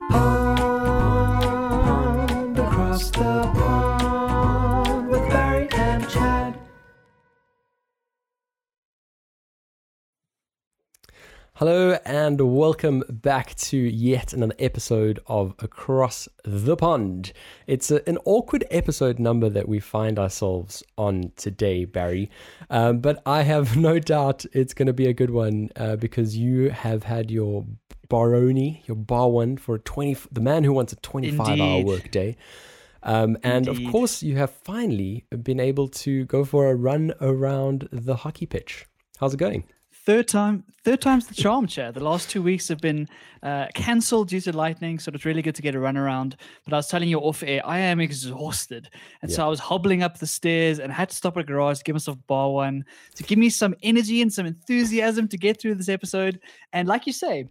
Pond across the Hello and welcome back to yet another episode of Across the Pond. It's a, an awkward episode number that we find ourselves on today, Barry. Um, but I have no doubt it's going to be a good one uh, because you have had your Baroni, your bar one for a 20, the man who wants a 25 hour Indeed. workday. Um, and of course, you have finally been able to go for a run around the hockey pitch. How's it going? Third time, third time's the charm, Chad. The last two weeks have been uh, cancelled due to lightning, so it's really good to get a run around. But I was telling you off air, I am exhausted, and so I was hobbling up the stairs and had to stop at a garage to give myself bar one to give me some energy and some enthusiasm to get through this episode. And like you say,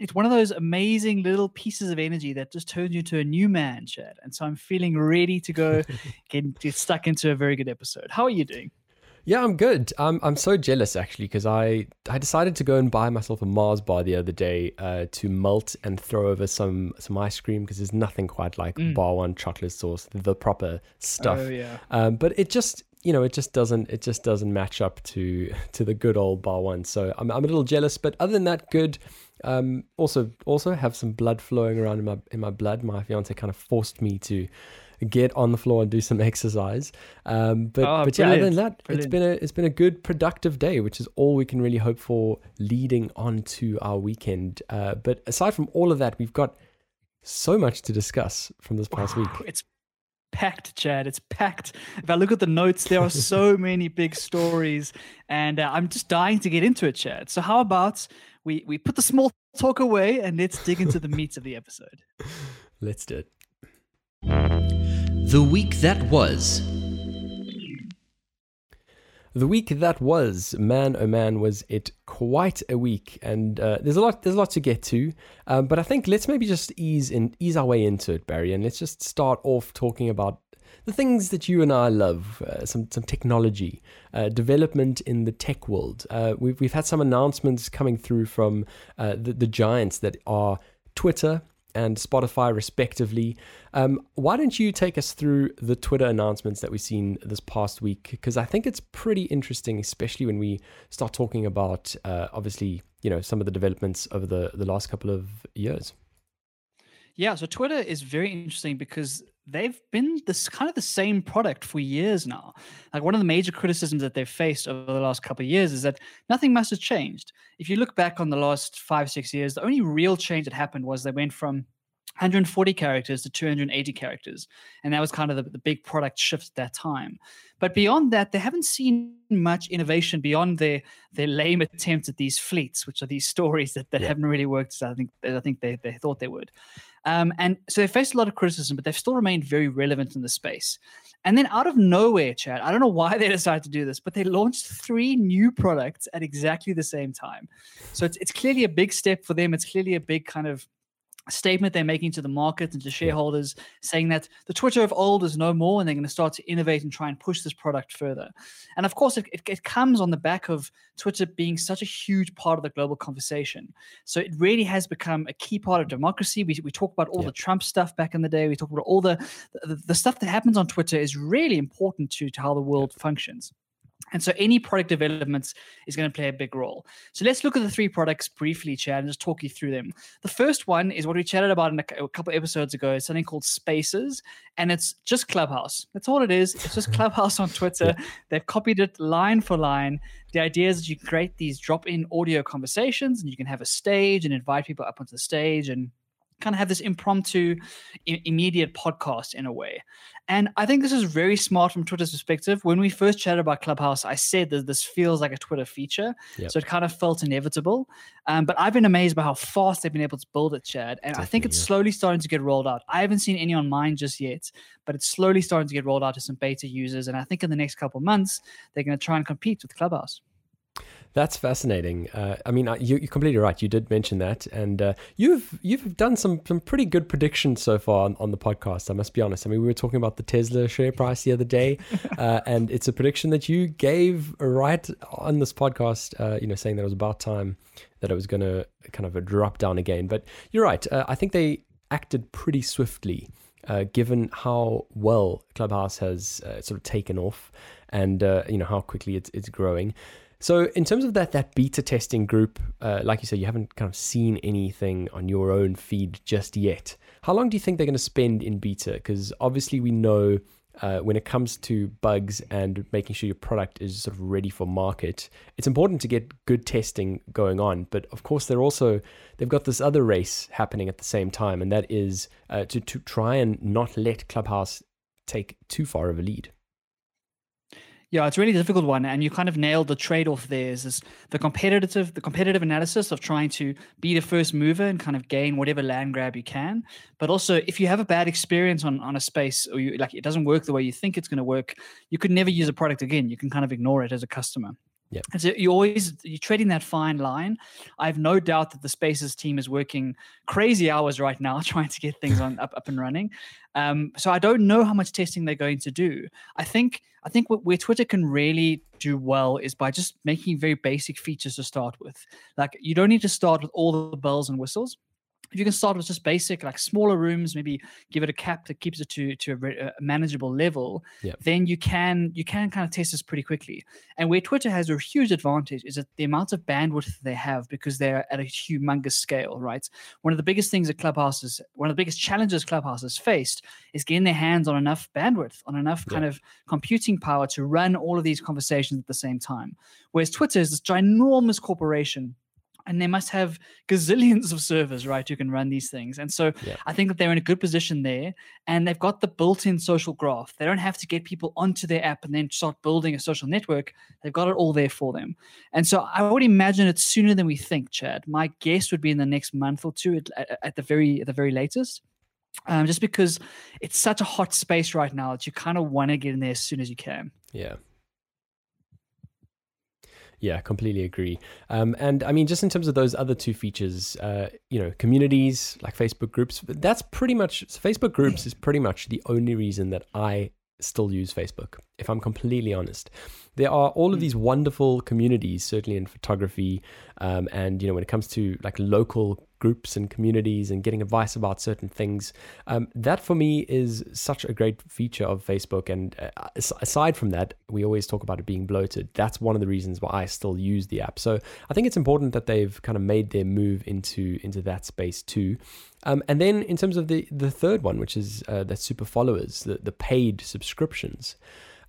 it's one of those amazing little pieces of energy that just turns you into a new man, Chad. And so I'm feeling ready to go get, get stuck into a very good episode. How are you doing? Yeah, I'm good. I'm I'm so jealous actually because I I decided to go and buy myself a Mars bar the other day uh, to melt and throw over some some ice cream because there's nothing quite like bar one chocolate sauce, the proper stuff. Mm. Oh, yeah. Um, but it just you know it just doesn't it just doesn't match up to to the good old bar one. So I'm I'm a little jealous, but other than that, good. Um, also also have some blood flowing around in my in my blood. My fiance kind of forced me to get on the floor and do some exercise. Um, but Oh, but yeah, other than brilliant. that, it's been a it's been a good productive day, which is all we can really hope for leading on to our weekend. Uh, but aside from all of that, we've got so much to discuss from this past week. It's packed, Chad. It's packed. If I look at the notes, there are so many big stories, and uh, I'm just dying to get into it, Chad. So how about we we put the small talk away and let's dig into the meat of the episode. Let's do it. The week that was. The week that was, man oh man, was it quite a week, and uh, there's a lot there's a lot to get to, um, but I think let's maybe just ease in ease our way into it, Barry, and let's just start off talking about the things that you and I love, uh, some some technology, uh, development in the tech world. Uh, we've we've had some announcements coming through from uh, the the giants that are Twitter and Spotify, respectively. Um, why don't you take us through the Twitter announcements that we've seen this past week? Because I think it's pretty interesting, especially when we start talking about, uh, obviously, you know, some of the developments over the, the last couple of years. Yeah, so Twitter is very interesting because they've been this kind of the same product for years now. Like one of the major criticisms that they've faced over the last couple of years is that nothing much has changed. If you look back on the last five, six years, the only real change that happened was they went from 140 characters to 280 characters. And that was kind of the, the big product shift at that time. But beyond that, they haven't seen much innovation beyond their their lame attempts at these fleets, which are these stories that, that Yeah. haven't really worked as I think as I think they, they thought they would. Um, and so they faced a lot of criticism, but they've still remained very relevant in the space. And then out of nowhere, Chad, I don't know why they decided to do this, but they launched three new products at exactly the same time. So it's, it's clearly a big step for them. It's clearly a big kind of statement they're making to the market and to shareholders saying that the Twitter of old is no more and they're going to start to innovate and try and push this product further. And of course, it, it, it comes on the back of Twitter being such a huge part of the global conversation. So it really has become a key part of democracy. We, we talk about all the Trump stuff back in the day. We talk about all the, the, the stuff that happens on Twitter is really important to, to how the world functions. And so any product developments is going to play a big role. So let's look at the three products briefly, Chad, and just talk you through them. The first one is what we chatted about in a, a couple episodes ago. It's something called Spaces, and it's just Clubhouse. That's all it is. It's just Clubhouse on Twitter. They've copied it line for line. The idea is that you create these drop-in audio conversations, and you can have a stage and invite people up onto the stage and kind of have this impromptu, i- immediate podcast in a way. And I think this is very smart from Twitter's perspective. When we first chatted about Clubhouse, I said that this feels like a Twitter feature. Yep. So it kind of felt inevitable. Um, but I've been amazed by how fast they've been able to build it, Chad. And I think it's yeah. slowly starting to get rolled out. I haven't seen any on mine just yet, but it's slowly starting to get rolled out to some beta users. And I think in the next couple of months, they're going to try and compete with Clubhouse. That's fascinating. Uh, I mean, uh, you, you're completely right. You did mention that, and uh, you've you've done some some pretty good predictions so far on, on the podcast. I must be honest. I mean, we were talking about the Tesla share price the other day, uh, and it's a prediction that you gave right on this podcast. Uh, you know, saying that it was about time that it was going to kind of drop down again. But you're right. Uh, I think they acted pretty swiftly, uh, given how well Clubhouse has uh, sort of taken off, and uh, you know how quickly it's it's growing. So in terms of that that beta testing group, uh, like you said, you haven't kind of seen anything on your own feed just yet. How long do you think they're going to spend in beta? Because obviously we know uh, when it comes to bugs and making sure your product is sort of ready for market, it's important to get good testing going on. But of course, they're also they've got this other race happening at the same time, and that is uh, to to try and not let Clubhouse take too far of a lead. Yeah, it's a really difficult one, and you kind of nailed the trade-off. There is this, the competitive, the competitive analysis of trying to be the first mover and kind of gain whatever land grab you can. But also, if you have a bad experience on on a space or you like it doesn't work the way you think it's going to work, you could never use a product again. You can kind of ignore it as a customer. Yeah. So you always you're treading that fine line. I have no doubt that the Spaces team is working crazy hours right now trying to get things on up, up and running. Um, so I don't know how much testing they're going to do. I think I think where Twitter can really do well is by just making very basic features to start with. Like you don't need to start with all the bells and whistles if you can start with just basic like smaller rooms maybe give it a cap that keeps it to to a, a manageable level Yep. then you can you can kind of test this pretty quickly. And where twitter has a huge advantage is that the amount of bandwidth they have because they're at a humongous scale right? One of the biggest things that clubhouses one of the biggest challenges clubhouses faced is getting their hands on enough bandwidth on enough kind of computing power to run all of these conversations at the same time. Whereas twitter is this ginormous corporation and they must have gazillions of servers, right, who can run these things. And so Yeah. I think that they're in a good position there. And they've got the built in social graph. They don't have to get people onto their app and then start building a social network. They've got it all there for them. And so I would imagine it's sooner than we think, Chad. My guess would be in the next month or two at, at, the very at the very latest. Um, just because it's such a hot space right now that you kind of want to get in there as soon as you can. Yeah. Yeah, completely agree. Um, and I mean, just in terms of those other two features, uh, you know, communities like Facebook groups, that's pretty much so Facebook groups is pretty much the only reason that I still use Facebook, if I'm completely honest. There are all of these wonderful communities, certainly in photography, um, and you know, when it comes to like local groups and communities and getting advice about certain things, um, that for me is such a great feature of Facebook. And uh, aside from that, we always talk about it being bloated. That's one of the reasons why I still use the app. So I think it's important that they've kind of made their move into into that space too. Um, and then in terms of the the third one, which is uh, the super followers, the the paid subscriptions,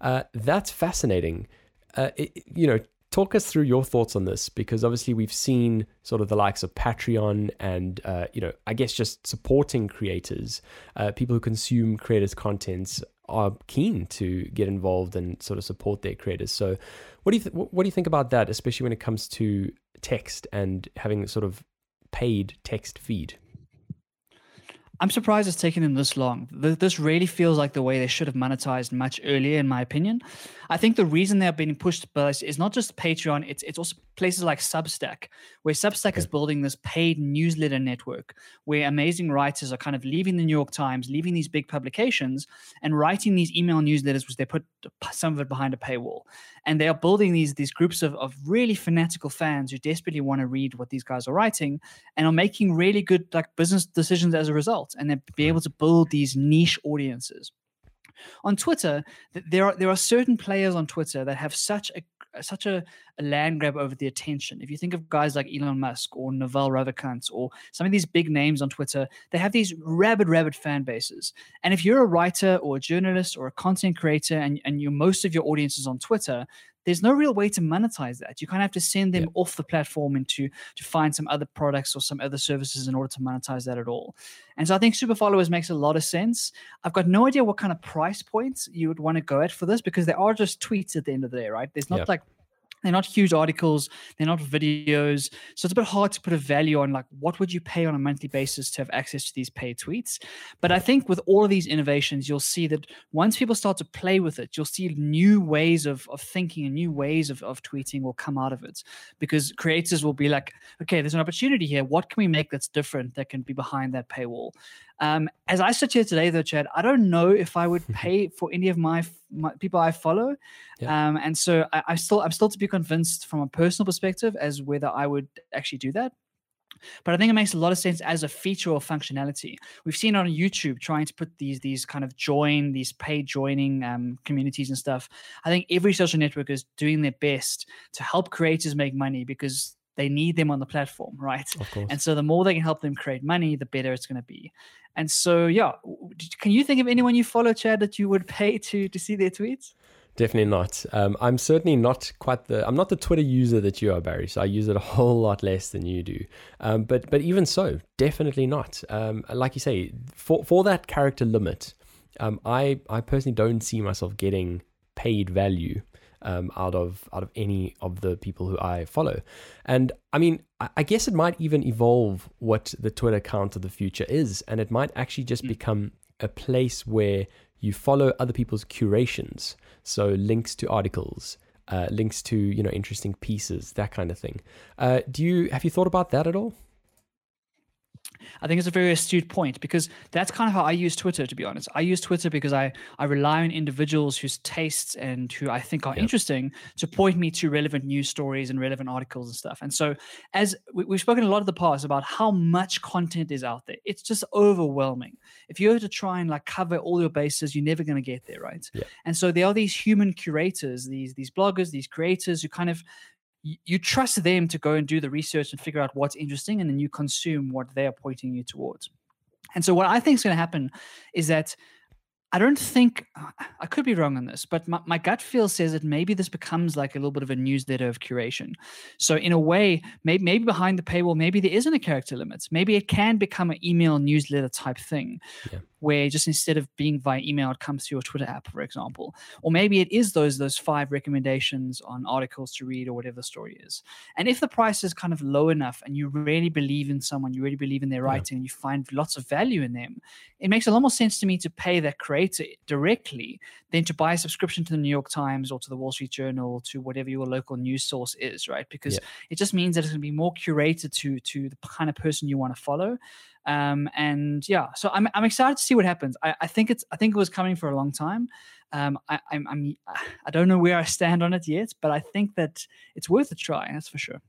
uh, that's fascinating. Uh, it, you know, talk us through your thoughts on this because obviously we've seen sort of the likes of Patreon and uh, you know, I guess just supporting creators, uh, people who consume creators' contents are keen to get involved and sort of support their creators. So, what do you th- what do you think about that, especially when it comes to text and having sort of paid text feed? I'm surprised it's taken them this long. This really feels like the way they should have monetized much earlier, in my opinion. I think the reason they're being pushed by this is not just Patreon; it's it's also places like Substack, where Substack is building this paid newsletter network, where amazing writers are kind of leaving the New York Times, leaving these big publications, and writing these email newsletters, which they put some of it behind a paywall, and they are building these these groups of of really fanatical fans who desperately want to read what these guys are writing, and are making really good like business decisions as a result, and then be hmm. able to build these niche audiences on Twitter, there are there are certain players on Twitter that have such a such a, a land grab over the attention. If you think of guys like Elon Musk or Naval Ravikant or some of these big names on Twitter, they have these rabid, rabid fan bases. And if you're a writer or a journalist or a content creator and, and you most of your audience is on Twitter, there's no real way to monetize that. You kind of have to send them off the platform into to find some other products or some other services in order to monetize that at all. And so I think super followers makes a lot of sense. I've got no idea what kind of price points you would want to go at for this because they are just tweets at the end of the day, right? There's not Yeah. like they're not huge articles, they're not videos. So it's a bit hard to put a value on like what would you pay on a monthly basis to have access to these paid tweets. But I think with all of these innovations, you'll see that once people start to play with it, you'll see new ways of, of thinking and new ways of, of tweeting will come out of it. Because creators will be like, okay, there's an opportunity here. What can we make that's different that can be behind that paywall? Um, as I sit here today, though, Chad, I don't know if I would pay for any of my, my people I follow, Yeah. um, and so I, I still I'm still to be convinced from a personal perspective as whether I would actually do that. but I think it makes a lot of sense as a feature or functionality. We've seen on YouTube trying to put these these kind of join these paid joining um, communities and stuff. I think every social network is doing their best to help creators make money because they need them on the platform, right? Of course. And so the more they can help them create money, the better it's going to be. And so, yeah, can you think of anyone you follow, Chad, that you would pay to to see their tweets? Definitely not. Um, I'm certainly not quite the. I'm not the Twitter user that you are, Barry. So I use it a whole lot less than you do. Um, but but even so, definitely not. Um, like you say, for for that character limit, um, I I personally don't see myself getting paid value um, out of out of any of the people who I follow. And I mean, I, I guess it might even evolve what the Twitter account of the future is, and it might actually just Mm. become a place where you follow other people's curations. So links to articles, uh, links to you know interesting pieces, that kind of thing. Uh, do you have you thought about that at all? I think it's a very astute point because that's kind of how I use Twitter, to be honest. I use Twitter because I, I rely on individuals whose tastes and who I think are Yeah. interesting to point me to relevant news stories and relevant articles and stuff. And so, as we, we've spoken a lot of the past about how much content is out there, it's just overwhelming. If you were to try and like cover all your bases, you're never going to get there, right? Yeah. And so, there are these human curators, these these bloggers, these creators who kind of you trust them to go and do the research and figure out what's interesting and then you consume what they're pointing you towards. And so what i think is going to happen is that i don't think i could be wrong on this but my, my gut feel says that maybe this becomes like a little bit of a newsletter of curation. So in a way maybe, maybe behind the paywall maybe there isn't a character limit maybe it can become an email newsletter type thing. Yeah. Where just instead of being via email it comes to your twitter app for example or maybe it is those those five recommendations on articles to read or whatever the story is and if the price is kind of low enough and you really believe in someone you really believe in their Yeah. writing and you find lots of value in them it makes a lot more sense to me to pay that creator directly than to buy a subscription to the new york times or to the wall street journal to whatever your local news source is right because Yeah. it just means that it's going to be more curated to to the kind of person you want to follow um, and yeah, so I'm I'm excited to see what happens. I, I think it's I think it was coming for a long time. Um, I, I'm I'm I don't know where I stand on it yet, but I think that it's worth a try. That's for sure.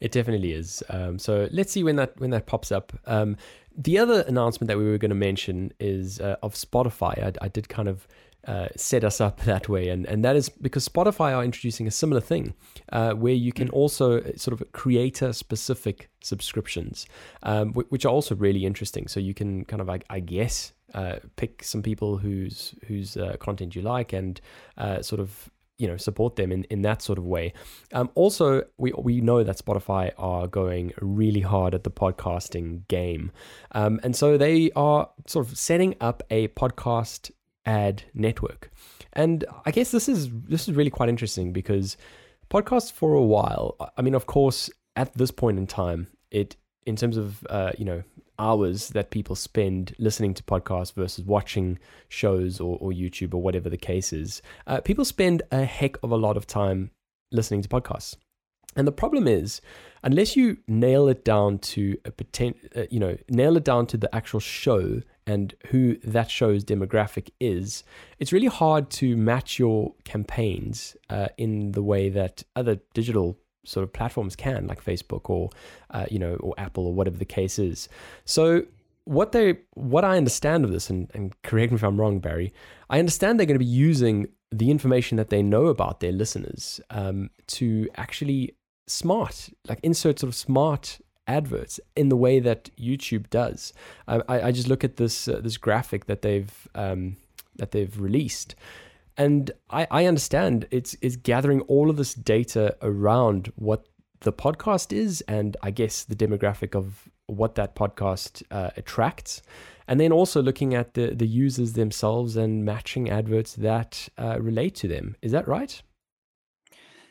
It definitely is. Um, so let's see when that when that pops up. Um, the other announcement that we were going to mention is uh, of Spotify. I, I did kind of uh, set us up that way, and and that is because Spotify are introducing a similar thing uh, where you can also uh, sort of creator specific subscriptions, um, wh- which are also really interesting. So you can kind of I, I guess uh, pick some people whose whose uh, content you like and uh, sort of you know support them in, in that sort of way. Um, also, we we know that Spotify are going really hard at the podcasting game, um, and so they are sort of setting up a podcast ad network. And I guess this is this is really quite interesting because podcasts for a while. I mean, of course, at this point in time, it in terms of uh, you know hours that people spend listening to podcasts versus watching shows or, or YouTube or whatever the case is, uh, people spend a heck of a lot of time listening to podcasts. And the problem is, unless you nail it down to a potent, uh, you know, nail it down to the actual show and who that show's demographic is, it's really hard to match your campaigns uh, in the way that other digital sort of platforms can, like Facebook or uh, you know, or Apple or whatever the case is. So what they, what I understand of this, and, and correct me if I'm wrong, Barry, I understand they're going to be using the information that they know about their listeners um, to actually smart, like insert sort of smart adverts in the way that YouTube does. I, I just look at this uh, this graphic that they've um, that they've released, and I, I understand it's it's gathering all of this data around what the podcast is, and I guess the demographic of what that podcast uh, attracts, and then also looking at the the users themselves and matching adverts that uh, relate to them. Is that right?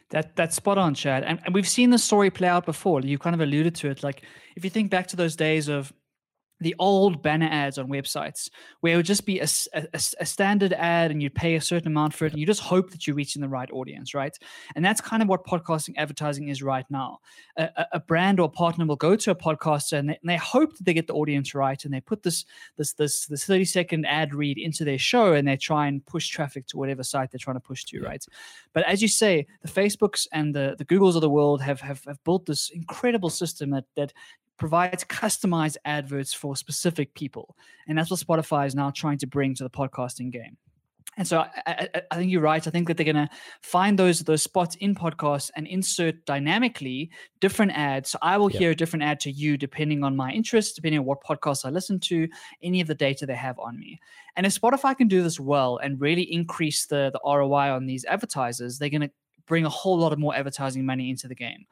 That that's spot on, Chad. And, and we've seen this story play out before. You kind of alluded to it. Like if you think back to those days of the old banner ads on websites where it would just be a, a, a, standard ad and you'd pay a certain amount for it and you just hope that you're reaching the right audience right? And that's kind of what podcasting advertising is right now. A, a brand or partner will go to a podcaster and they, and they, hope that they get the audience right and they put this this this this 30 second ad read into their show and they try and push traffic to whatever site they're trying to push to right? But as you say the facebooks and the, the googles of the world have, have have built this incredible system that that provides customized adverts for specific people. And that's what Spotify is now trying to bring to the podcasting game. And so I, I, I, think you're right. I think that they're going to find those those spots in podcasts and insert dynamically different ads. So I will yeah. hear a different ad to you depending on my interests, depending on what podcasts I listen to, any of the data they have on me. And if Spotify can do this well and really increase the the ROI on these advertisers, they're going to bring a whole lot of more advertising money into the game.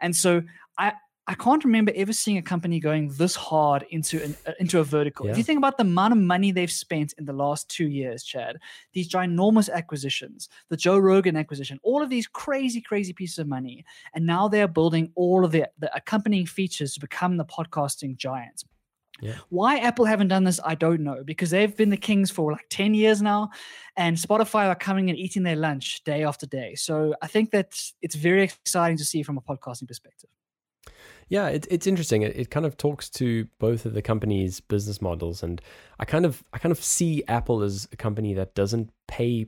And so I I can't remember ever seeing a company going this hard into an, uh, into a vertical. Yeah. If you think about the amount of money they've spent in the last two years, Chad, these ginormous acquisitions, the Joe Rogan acquisition, all of these crazy, crazy pieces of money, and now they are building all of the, the accompanying features to become the podcasting giants. Yeah. Why Apple haven't done this, I don't know, because they've been the kings for like 10 years now, and Spotify are coming and eating their lunch day after day. So I think that it's very exciting to see from a podcasting perspective. Yeah, it, it's interesting. It, it kind of talks to both of the companies' business models, and I kind of I kind of see Apple as a company that doesn't pay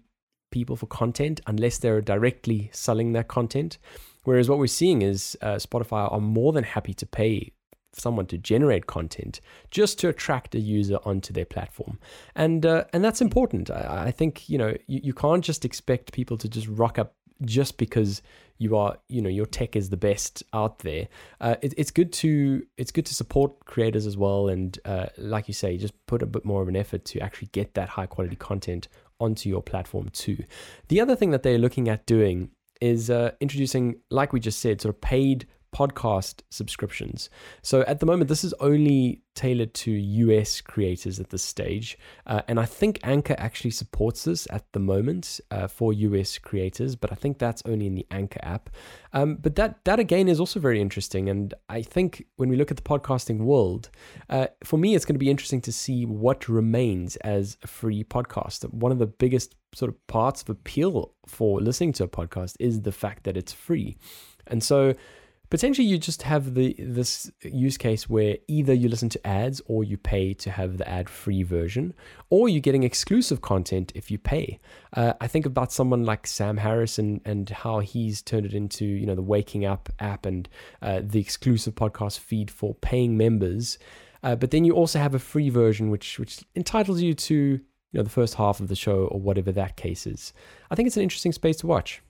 people for content unless they're directly selling their content. Whereas what we're seeing is uh, Spotify are more than happy to pay someone to generate content just to attract a user onto their platform and uh, and that's important I, I, think you know you, you can't just expect people to just rock up just because you are you know your tech is the best out there. Uh, it, it's good to it's good to support creators as well and uh, like you say just put a bit more of an effort to actually get that high quality content onto your platform too. The other thing that they're looking at doing is uh, introducing like we just said sort of paid podcast subscriptions. So at the moment, this is only tailored to US creators at this stage. Uh, and I think Anchor actually supports this at the moment uh, for US creators, but I think that's only in the Anchor app. Um, but that, that again is also very interesting. And I think when we look at the podcasting world, uh, for me, it's going to be interesting to see what remains as a free podcast. One of the biggest sort of parts of appeal for listening to a podcast is the fact that it's free. And so, potentially you just have the this use case where either you listen to ads or you pay to have the ad free version or you're getting exclusive content if you pay. Uh, i think about someone like sam harris and, and how he's turned it into you know the waking up app and uh, the exclusive podcast feed for paying members. Uh, but then you also have a free version which which entitles you to you know the first half of the show or whatever that case is. I think it's an interesting space to watch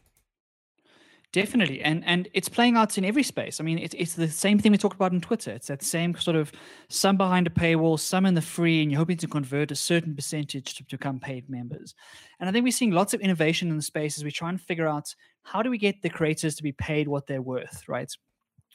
Definitely, and and it's playing out in every space. I mean, it's it's the same thing we talked about on Twitter. It's that same sort of some behind a paywall, some in the free, and you're hoping to convert a certain percentage to become paid members. And I think we're seeing lots of innovation in the space as we try and figure out how do we get the creators to be paid what they're worth, right?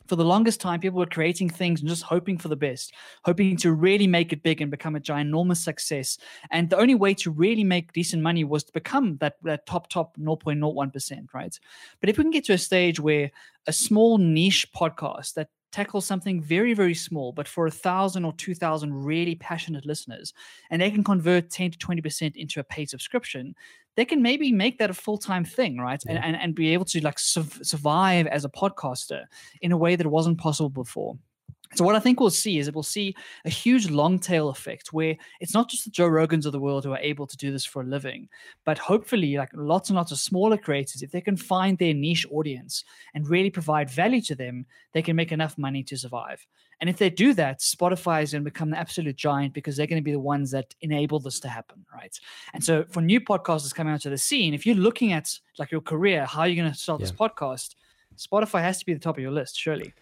For the longest time, people were creating things and just hoping for the best, hoping to really make it big and become a ginormous success. And the only way to really make decent money was to become that, that top, top 0.01%, right? But if we can get to a stage where a small niche podcast that tackle something very, very small, but for a thousand or two thousand really passionate listeners, and they can convert 10 to 20% into a paid subscription, they can maybe make that a full-time thing, right? Yeah. And, and and be able to like su- survive as a podcaster in a way that wasn't possible before. So what I think we'll see is that we'll see a huge long tail effect where it's not just the Joe Rogans of the world who are able to do this for a living, but hopefully like lots and lots of smaller creators, if they can find their niche audience and really provide value to them, they can make enough money to survive. And if they do that, Spotify is going to become the absolute giant because they're going to be the ones that enable this to happen, right? And so for new podcasters coming onto the scene, if you're looking at like your career, how are you going to start yeah. this podcast? Spotify has to be the top of your list, surely.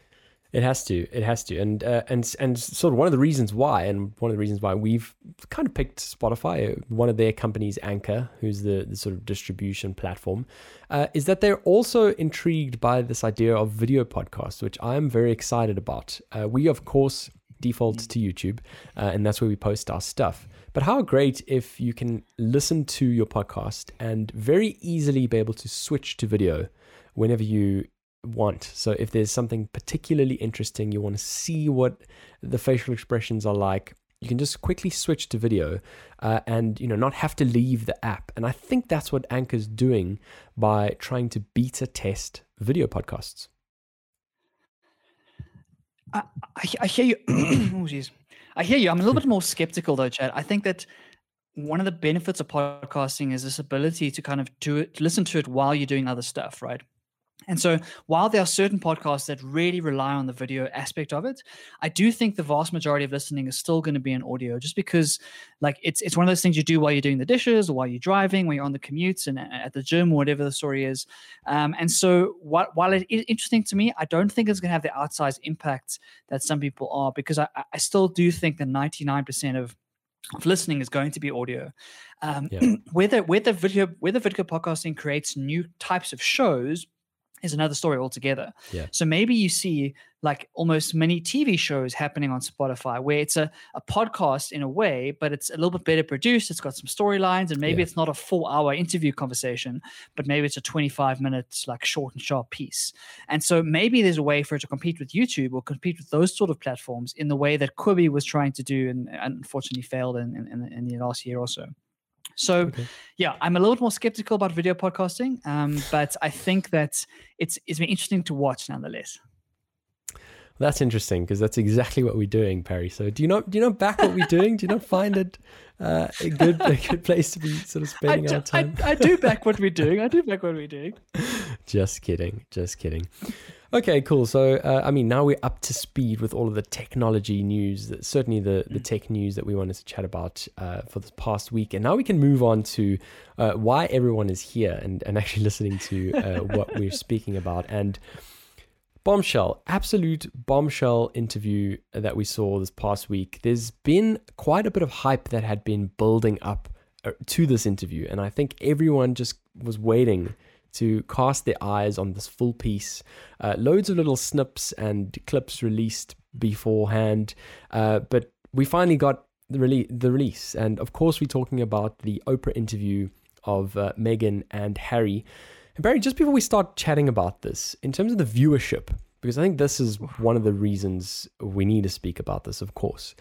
It has to. It has to. And uh, and and sort of one of the reasons why, and one of the reasons why we've kind of picked Spotify, one of their companies, Anchor, who's the, the sort of distribution platform, uh, is that they're also intrigued by this idea of video podcasts, which I'm very excited about. Uh, we of course default to YouTube, uh, and that's where we post our stuff. But how great if you can listen to your podcast and very easily be able to switch to video whenever you want. So if there's something particularly interesting, you want to see what the facial expressions are like, you can just quickly switch to video uh, and you know not have to leave the app. And I think that's what Anchor's doing by trying to beta test video podcasts. I, I, I hear you. oh, jeez. I hear you. I'm a little bit more skeptical though, Chad. I think that one of the benefits of podcasting is this ability to kind of do it, listen to it while you're doing other stuff, right? And so, while there are certain podcasts that really rely on the video aspect of it, I do think the vast majority of listening is still going to be in audio, just because, like, it's it's one of those things you do while you're doing the dishes, or while you're driving, when you're on the commutes, and at the gym, or whatever the story is. Um, and so, while, while it is interesting to me, I don't think it's going to have the outsized impact that some people are, because I, I still do think that 99% of of listening is going to be audio. Um, yeah. whether whether video whether video podcasting creates new types of shows is another story altogether. Yeah. So maybe you see like almost many TV shows happening on Spotify where it's a, a podcast in a way, but it's a little bit better produced. It's got some storylines, and maybe yeah. it's not a four hour interview conversation, but maybe it's a 25 minute, like short and sharp piece. And so maybe there's a way for it to compete with YouTube or compete with those sort of platforms in the way that Quibi was trying to do and unfortunately failed in, in, in the last year or so. So, okay. yeah, I'm a little more skeptical about video podcasting, um, but I think that it's it's been interesting to watch nonetheless. That's interesting because that's exactly what we're doing, Barry. So, do you not do you not back what we're doing? Do you not find it uh, a good a good place to be sort of spending do, our time? I, I do back what we're doing. I do back what we're doing. just kidding, just kidding. Okay, cool. So, uh, I mean, now we're up to speed with all of the technology news, that, certainly the, the tech news that we wanted to chat about uh, for this past week. And now we can move on to uh, why everyone is here and, and actually listening to uh, what we're speaking about. And bombshell, absolute bombshell interview that we saw this past week. There's been quite a bit of hype that had been building up uh, to this interview. And I think everyone just was waiting to cast their eyes on this full piece. Uh, loads of little snips and clips released beforehand, uh, but we finally got the, rele- the release. And of course, we're talking about the Oprah interview of uh, Meghan and Harry. And Barry, just before we start chatting about this, in terms of the viewership, because I think this is one of the reasons we need to speak about this, of course.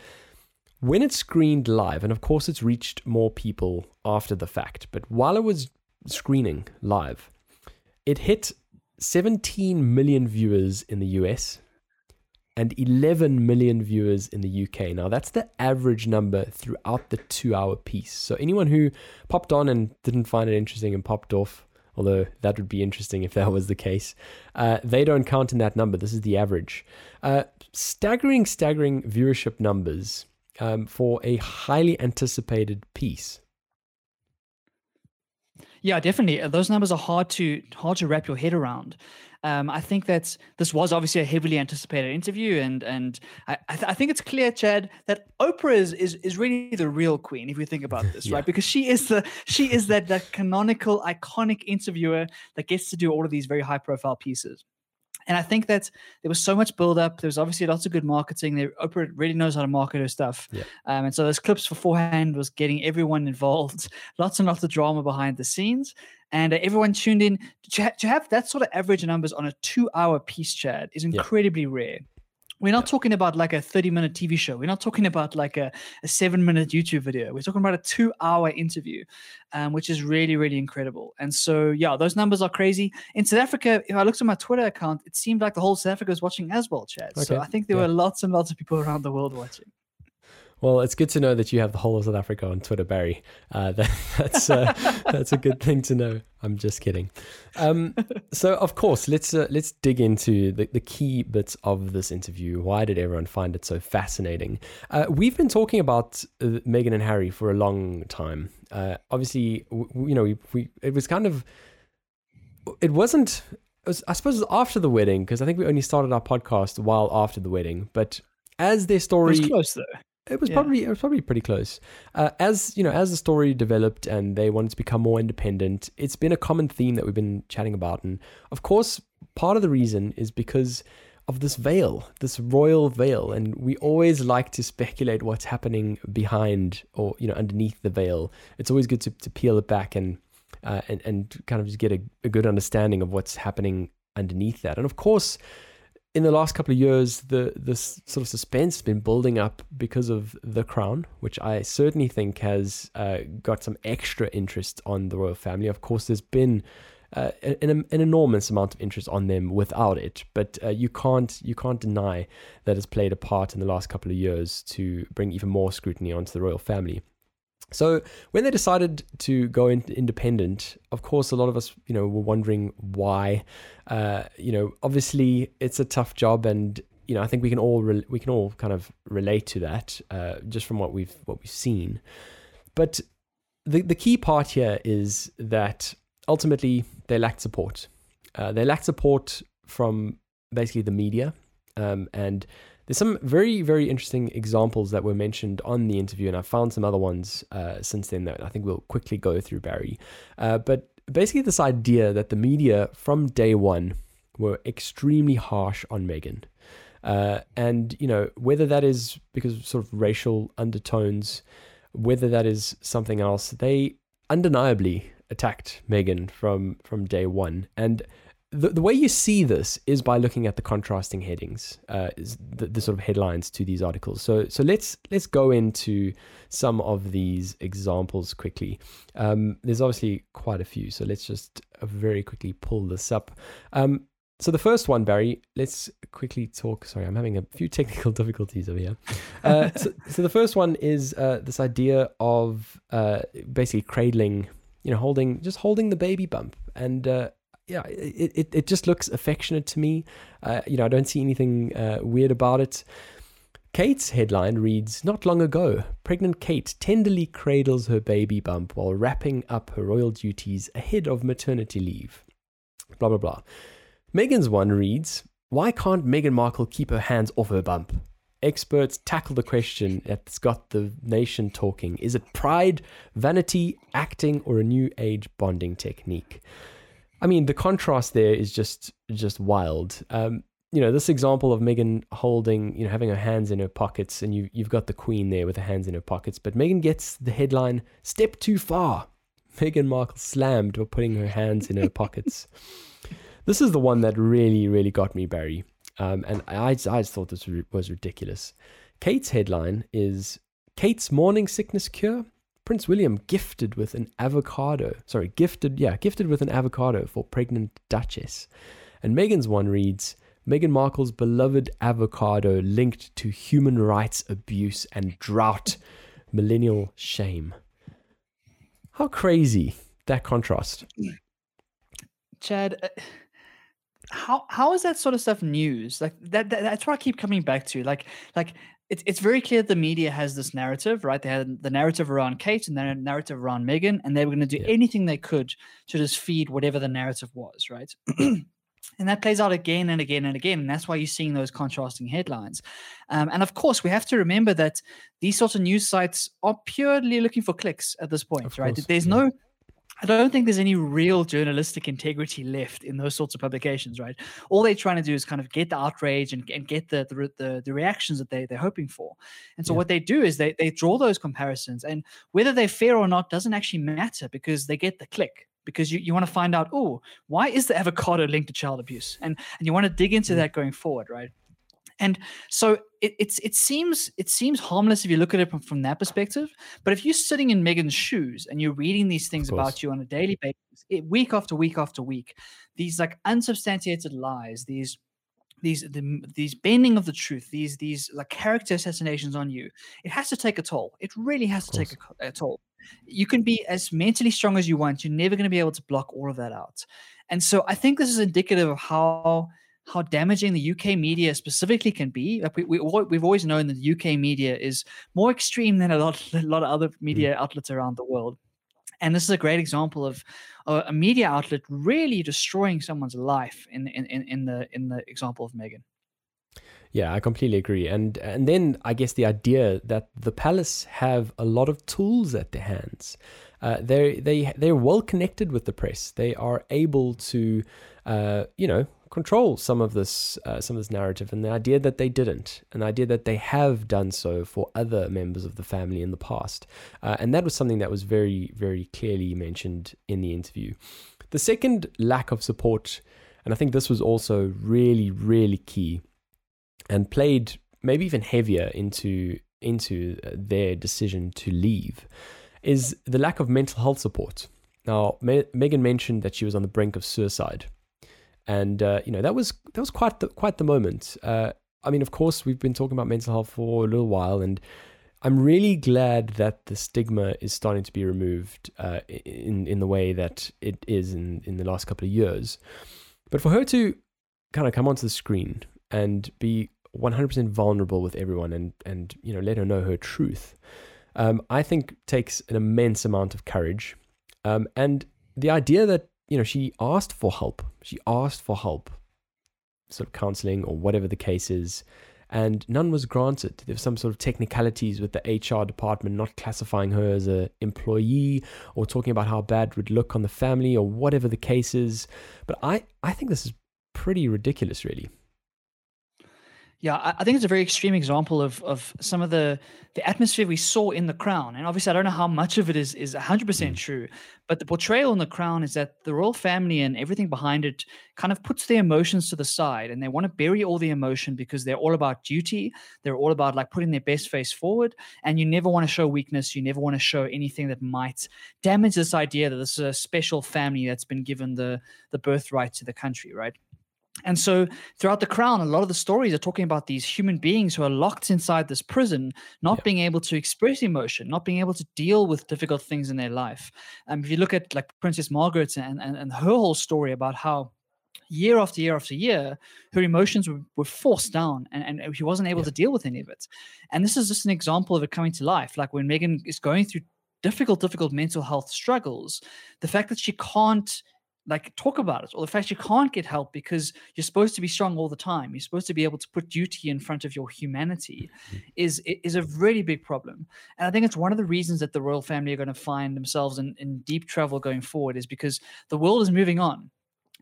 When it screened live, and of course it's reached more people after the fact, but while it was screening live, it hit 17 million viewers in the US and 11 million viewers in the UK. Now, that's the average number throughout the two hour piece. So, anyone who popped on and didn't find it interesting and popped off, although that would be interesting if that was the case, uh, they don't count in that number. This is the average. Uh, staggering, staggering viewership numbers um, for a highly anticipated piece. Yeah, definitely. Uh, those numbers are hard to hard to wrap your head around. Um, I think that this was obviously a heavily anticipated interview, and and I, I, th- I, think it's clear, Chad, that Oprah is, is is really the real queen if you think about this, yeah. right? Because she is the she is that that canonical, iconic interviewer that gets to do all of these very high profile pieces. And I think that there was so much build up. There was obviously lots of good marketing. There, Oprah really knows how to market her stuff. Yeah. Um, and so those clips beforehand was getting everyone involved. Lots and lots of drama behind the scenes. And uh, everyone tuned in. To, ha- to have that sort of average numbers on a two hour piece, Chad, is incredibly yeah. rare. We're not talking about like a 30 minute TV show. We're not talking about like a, a seven minute YouTube video. We're talking about a two hour interview, um, which is really, really incredible. And so, yeah, those numbers are crazy. In South Africa, if I looked at my Twitter account, it seemed like the whole South Africa was watching as well, Chad. Okay. So I think there yeah. were lots and lots of people around the world watching. Well, it's good to know that you have the whole of South Africa on Twitter, Barry. Uh, that, that's uh, that's a good thing to know. I'm just kidding. Um, so, of course, let's uh, let's dig into the, the key bits of this interview. Why did everyone find it so fascinating? Uh, we've been talking about uh, Meghan and Harry for a long time. Uh, obviously, w- you know, we, we it was kind of it wasn't. It was, I suppose, it was after the wedding because I think we only started our podcast while after the wedding, but as their story it was close though it was yeah. probably it was probably pretty close. Uh, as you know, as the story developed and they wanted to become more independent, it's been a common theme that we've been chatting about, and of course, part of the reason is because of this veil, this royal veil, and we always like to speculate what's happening behind or you know underneath the veil. It's always good to, to peel it back and uh, and and kind of just get a, a good understanding of what's happening underneath that. And of course, in the last couple of years, the this sort of suspense has been building up because of The Crown, which I certainly think has uh, got some extra interest on the royal family. Of course, there's been uh, an, an, enormous amount of interest on them without it, but uh, you can't you can't deny that it's played a part in the last couple of years to bring even more scrutiny onto the royal family. So when they decided to go in independent, of course, a lot of us, you know, were wondering why. Uh, you know, obviously, it's a tough job, and you know, I think we can all re- we can all kind of relate to that uh, just from what we've what we've seen. But the the key part here is that ultimately they lacked support. Uh, they lacked support from basically the media, um, and there's some very, very interesting examples that were mentioned on the interview, and I found some other ones uh, since then that I think we'll quickly go through, Barry. Uh, but basically, this idea that the media from day one were extremely harsh on Meghan. Uh, and, you know, whether that is because of sort of racial undertones, whether that is something else, they undeniably attacked Meghan from, from day one. And the, the way you see this is by looking at the contrasting headings, uh, the, the sort of headlines to these articles. So so let's let's go into some of these examples quickly. Um, there's obviously quite a few, so let's just uh, very quickly pull this up. Um, so the first one, Barry, let's quickly talk. Sorry, I'm having a few technical difficulties over here. Uh, so, so, the first one is uh, this idea of uh, basically cradling, you know, holding just holding the baby bump, and uh, yeah, it, it, it just looks affectionate to me. Uh, you know, I don't see anything uh, weird about it. Kate's headline reads Not long ago, pregnant Kate tenderly cradles her baby bump while wrapping up her royal duties ahead of maternity leave. Blah, blah, blah. Meghan's one reads Why can't Meghan Markle keep her hands off her bump? Experts tackle the question that's got the nation talking. Is it pride, vanity, acting, or a new age bonding technique? I mean, the contrast there is just just wild. Um, you know, this example of Meghan holding, you know, having her hands in her pockets, and you you've got the Queen there with her hands in her pockets, but Meghan gets the headline "Step too far." Meghan Markle slammed for putting her hands in her pockets. This is the one that really, really got me, Barry. Um, and I, I just thought this was ridiculous. Kate's headline is Kate's morning sickness cure Prince William gifted with an avocado. Sorry, gifted, yeah, gifted with an avocado for pregnant Duchess. And Meghan's one reads Meghan Markle's beloved avocado linked to human rights abuse and drought, millennial shame. How crazy that contrast. Chad, uh, how how is that sort of stuff news? Like that, that that's what I keep coming back to. Like like it's it's very clear the media has this narrative, right? They had the narrative around Kate and the narrative around Meghan, and they were going to do yeah. anything they could to just feed whatever the narrative was, right? and that plays out again and again and again, and that's why you're seeing those contrasting headlines. Um, and of course, we have to remember that these sorts of news sites are purely looking for clicks at this point, right? There's yeah. no I don't think there's any real journalistic integrity left in those sorts of publications, right? All they're trying to do is kind of get the outrage and, and get the, the, the the reactions that they they're hoping for. And so yeah. what they do is they they draw those comparisons, and whether they're fair or not doesn't actually matter because they get the click. Because you, you want to find out, oh, why is the avocado linked to child abuse? And and you want to dig into mm. that going forward, right? And so it, it's it seems it seems harmless if you look at it from, from that perspective. But if you're sitting in Meghan's shoes and you're reading these things about you on a daily basis, it, week after week after week, these like unsubstantiated lies, these these the, these bending of the truth, these these like character assassinations on you, it has to take a toll. It really has to take a, a toll. You can be as mentally strong as you want. You're never going to be able to block all of that out. And so I think this is indicative of how how damaging the UK media specifically can be. Like we, we, we've always known that the UK media is more extreme than a lot, a lot of other media mm. outlets around the world. And this is a great example of a media outlet really destroying someone's life in, in, in the in the example of Meghan. Yeah, I completely agree. And and then I guess the idea that the palace have a lot of tools at their hands. Uh, they they they're well connected with the press. They are able to, uh, you know, control some of this uh, some of this narrative and the idea that they didn't and the idea that they have done so for other members of the family in the past. Uh, and that was something that was very very clearly mentioned in the interview. The second lack of support And I think this was also really, really key and played maybe even heavier into into uh, their decision to leave is the lack of mental health support. Now, Me- Meghan mentioned that she was on the brink of suicide, and uh, you know that was that was quite the, quite the moment. Uh, I mean, of course, we've been talking about mental health for a little while, and I'm really glad that the stigma is starting to be removed uh, in in the way that it is in in the last couple of years. But for her to kind of come onto the screen and be 100% vulnerable with everyone and and you know let her know her truth um, i think takes an immense amount of courage um, and the idea that you know she asked for help. She asked for help sort of counseling or whatever the case is and none was granted. There were some sort of technicalities with the hr department not classifying her as an employee or talking about how bad it would look on the family or whatever the case is. But i i think this is pretty ridiculous really Yeah, I, think it's a very extreme example of of some of the the atmosphere we saw in The Crown, and obviously I don't know how much of it is is hundred percent mm. true, but the portrayal in The Crown is that the royal family and everything behind it kind of puts their emotions to the side, and they want to bury all the emotion because they're all about duty, they're all about like putting their best face forward, and you never want to show weakness, you never want to show anything that might damage this idea that this is a special family that's been given the the birthright to the country, right? And so throughout the crown, a lot of the stories are talking about these human beings who are locked inside this prison, not Yeah. being able to express emotion, not being able to deal with difficult things in their life. Um, if you look at like Princess Margaret and, and, and her whole story about how year after year after year, her emotions were, were forced down and, and she wasn't able Yeah. to deal with any of it. And this is just an example of it coming to life. Like when Meghan is going through difficult, difficult mental health struggles, the fact that she can't like talk about it or the fact you can't get help because you're supposed to be strong all the time you're supposed to be able to put duty in front of your humanity mm-hmm. is is a really big problem. And i think it's one of the reasons that the royal family are going to find themselves in, in deep trouble going forward is because the world is moving on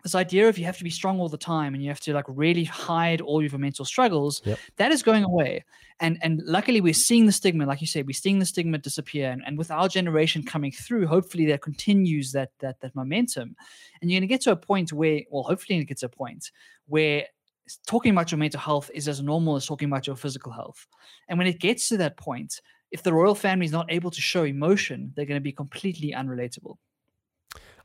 this idea of you have to be strong all the time and you have to like really hide all your mental struggles Yep. that is going away. And and luckily we're seeing the stigma like you said we're seeing the stigma disappear. And, and with our generation coming through hopefully that continues that that that momentum. And you're going to get to a point where well hopefully it gets to a point where talking about your mental health is as normal as talking about your physical health. And when it gets to that point if the royal family is not able to show emotion they're going to be completely unrelatable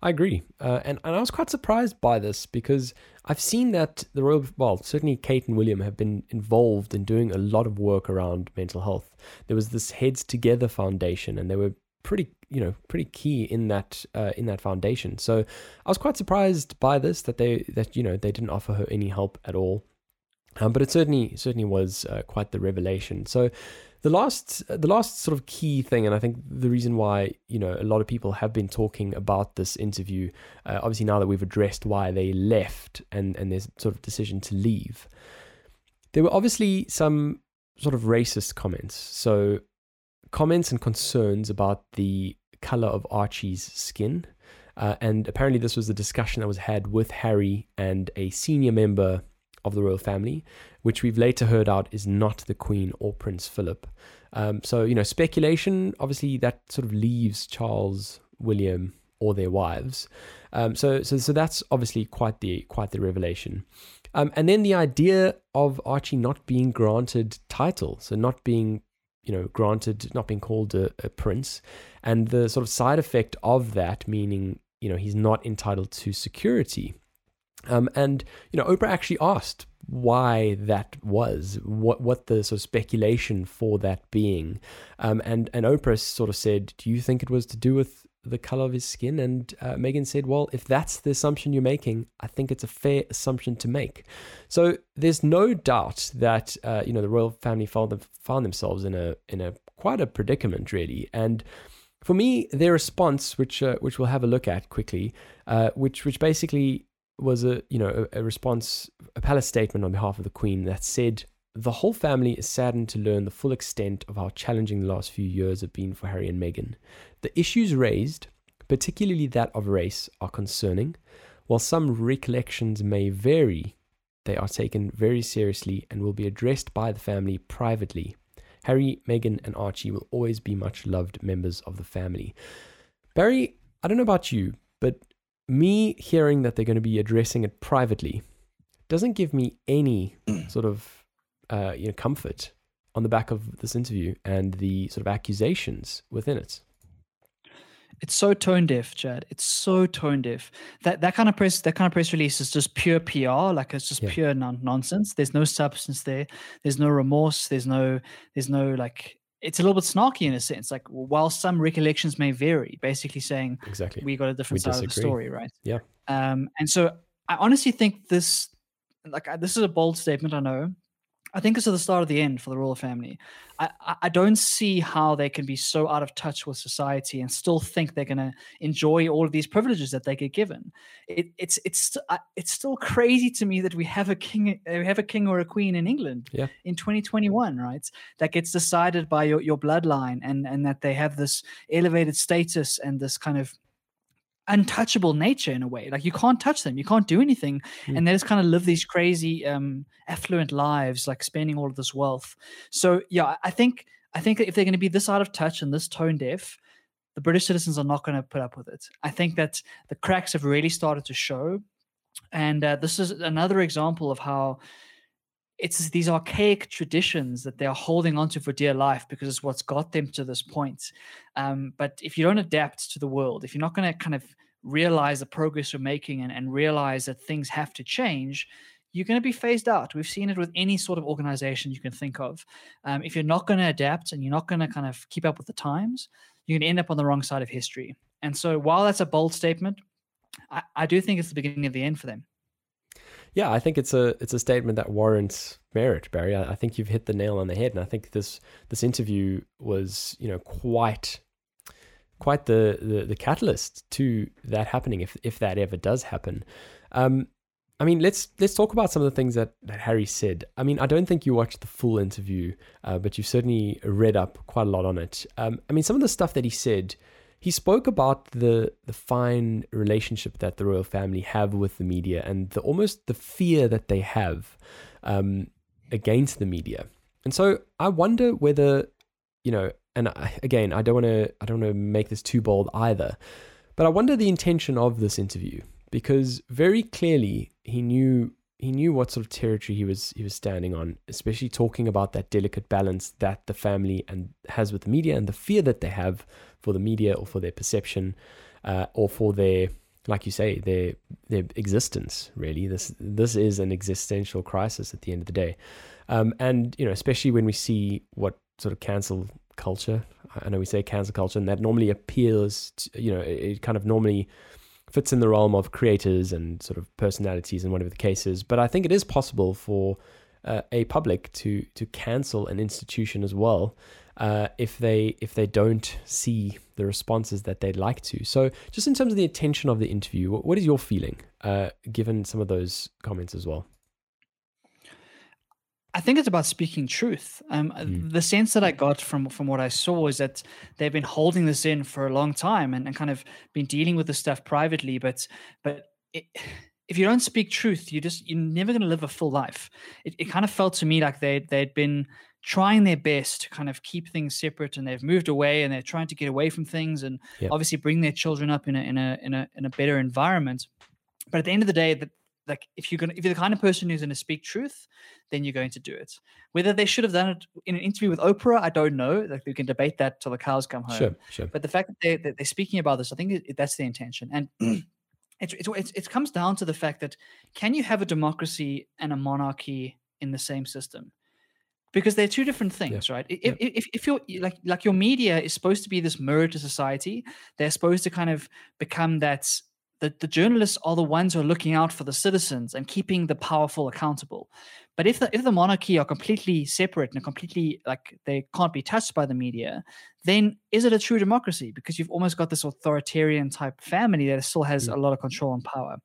I agree. Uh, and, and I was quite surprised by this because I've seen that the Royal, well, certainly Kate and William have been involved in doing a lot of work around mental health. There was this Heads Together Foundation, and they were pretty, you know, pretty key in that uh, in that foundation. So I was quite surprised by this that they that you know they didn't offer her any help at all. Um, but it certainly certainly was uh, quite the revelation. So the last the last sort of key thing, and I think the reason why you know a lot of people have been talking about this interview, uh, obviously now that we've addressed why they left and and there's sort of decision to leave, there were obviously some sort of racist comments. So comments and concerns about the color of Archie's skin. Uh, and apparently, this was the discussion that was had with Harry and a senior member of the royal family, which we've later heard out is not the Queen or Prince Philip. Um, so, you know, speculation, obviously, that sort of leaves Charles, William, or their wives. Um, so, so, so that's obviously quite the quite the revelation. Um, and then the idea of Archie not being granted title, so not being, you know, granted, not being called a, a prince, and the sort of side effect of that, meaning, you know, he's not entitled to security. Um, and you know, Oprah actually asked why that was, what what the sort of speculation for that being, um, and and Oprah sort of said, "Do you think it was to do with the color of his skin?" And uh, Meghan said, "Well, if that's the assumption you're making, I think it's a fair assumption to make." So there's no doubt that uh, you know the royal family found them, found themselves in a in a quite a predicament, really, and for me, their response, which uh, which we'll have a look at quickly, uh, which which basically was a you know a, a response, a palace statement on behalf of the Queen that said the whole family is saddened to learn the full extent of how challenging the last few years have been for Harry and Meghan. The issues raised, particularly that of race, are concerning. While some recollections may vary, they are taken very seriously and will be addressed by the family privately. Harry, Meghan, and Archie will always be much loved members of the family. Barry, I don't know about you, but me hearing that they're going to be addressing it privately doesn't give me any sort of uh, you know comfort on the back of this interview and the sort of accusations within it. It's so tone deaf, Chad. It's so tone deaf. That that kind of press that kind of press release is just pure PR. Like it's just Yeah. pure non- nonsense. There's no substance there. There's no remorse. There's no there's no like. It's a little bit snarky in a sense. Like while some recollections may vary, basically saying Exactly. we got a different We side of the story, right? Yeah. Um, and so I honestly think this, like, I- this is a bold statement. I know. I think this is the start of the end for the royal family. I, I, don't see how they can be so out of touch with society and still think they're going to enjoy all of these privileges that they get given. It, it's it's it's still crazy to me that we have a king we have a king or a queen in England Yeah. in 2021, right? That gets decided by your, your bloodline and and that they have this elevated status and this kind of untouchable nature in a way. Like you can't touch them. You can't do anything. Mm. and they just kind of live these crazy um affluent lives like spending all of this wealth. So yeah I- think i think if they're going to be this out of touch and this tone deaf the british citizens are not going to put up with it. I think that the cracks have really started to show. And uh, this is another example of how it's these archaic traditions that they are holding onto for dear life because it's what's got them to this point. Um, but if you don't adapt to the world, if you're not going to kind of realize the progress you're making and, and realize that things have to change, you're going to be phased out. We've seen it with any sort of organization you can think of. Um, if you're not going to adapt and you're not going to kind of keep up with the times, you're going to end up on the wrong side of history. And so, while that's a bold statement, I, I do think it's the beginning of the end for them. Yeah, I think it's a it's a statement that warrants merit, Barry. I, I think you've hit the nail on the head, and I think this this interview was you know quite quite the the, the catalyst to that happening if if that ever does happen. Um, I mean, let's let's talk about some of the things that, that Harry said. I mean, I don't think you watched the full interview, uh, but you certainly read up quite a lot on it. Um, I mean, some of the stuff that he said, he spoke about the the fine relationship that the royal family have with the media and the almost the fear that they have um, against the media. And so I wonder whether you know, and I, again, I don't want to I don't want to make this too bold either, but I wonder the intention of this interview because very clearly he knew he knew what sort of territory he was he was standing on, especially talking about that delicate balance that the family and has with the media and the fear that they have for the media or for their perception uh, or for their like you say their their existence really this this is an existential crisis at the end of the day um, and you know especially when we see what sort of cancel culture I know we say cancel culture and that normally appeals to, you know it, kind of normally fits in the realm of creators and sort of personalities and whatever the case is. But I think it is possible for uh, a public to to cancel an institution as well uh, if they if they don't see the responses that they'd like to. So just in terms of the attention of the interview, what is your feeling uh, given some of those comments as well? I think it's about speaking truth. Um, Mm. The sense that I got from from what I saw is that they've been holding this in for a long time and, and kind of been dealing with this stuff privately. But but it, if you don't speak truth, you just you're never going to live a full life. It, it kind of felt to me like they they'd been trying their best to kind of keep things separate, and they've moved away, and they're trying to get away from things, and Yeah. obviously bring their children up in a in a in a in a better environment. But at the end of the day, that like if you're gonna if you're the kind of person who's going to speak truth, then you're going to do it. Whether they should have done it in an interview with Oprah, I don't know. Like we can debate that till the cows come home. Sure, sure. But the fact that, they're, that they're speaking about this, I think it, that's the intention. And it's, it's, it's, it comes down to the fact that can you have a democracy and a monarchy in the same system? Because they're two different things, right? If, Yeah. if, if you're like like your media is supposed to be this mirror to society, they're supposed to kind of become that the, the journalists are the ones who are looking out for the citizens and keeping the powerful accountable. But if the if the monarchy are completely separate and completely like they can't be touched by the media, then is it a true democracy? Because you've almost got this authoritarian type family that still has Mm. a lot of control and power.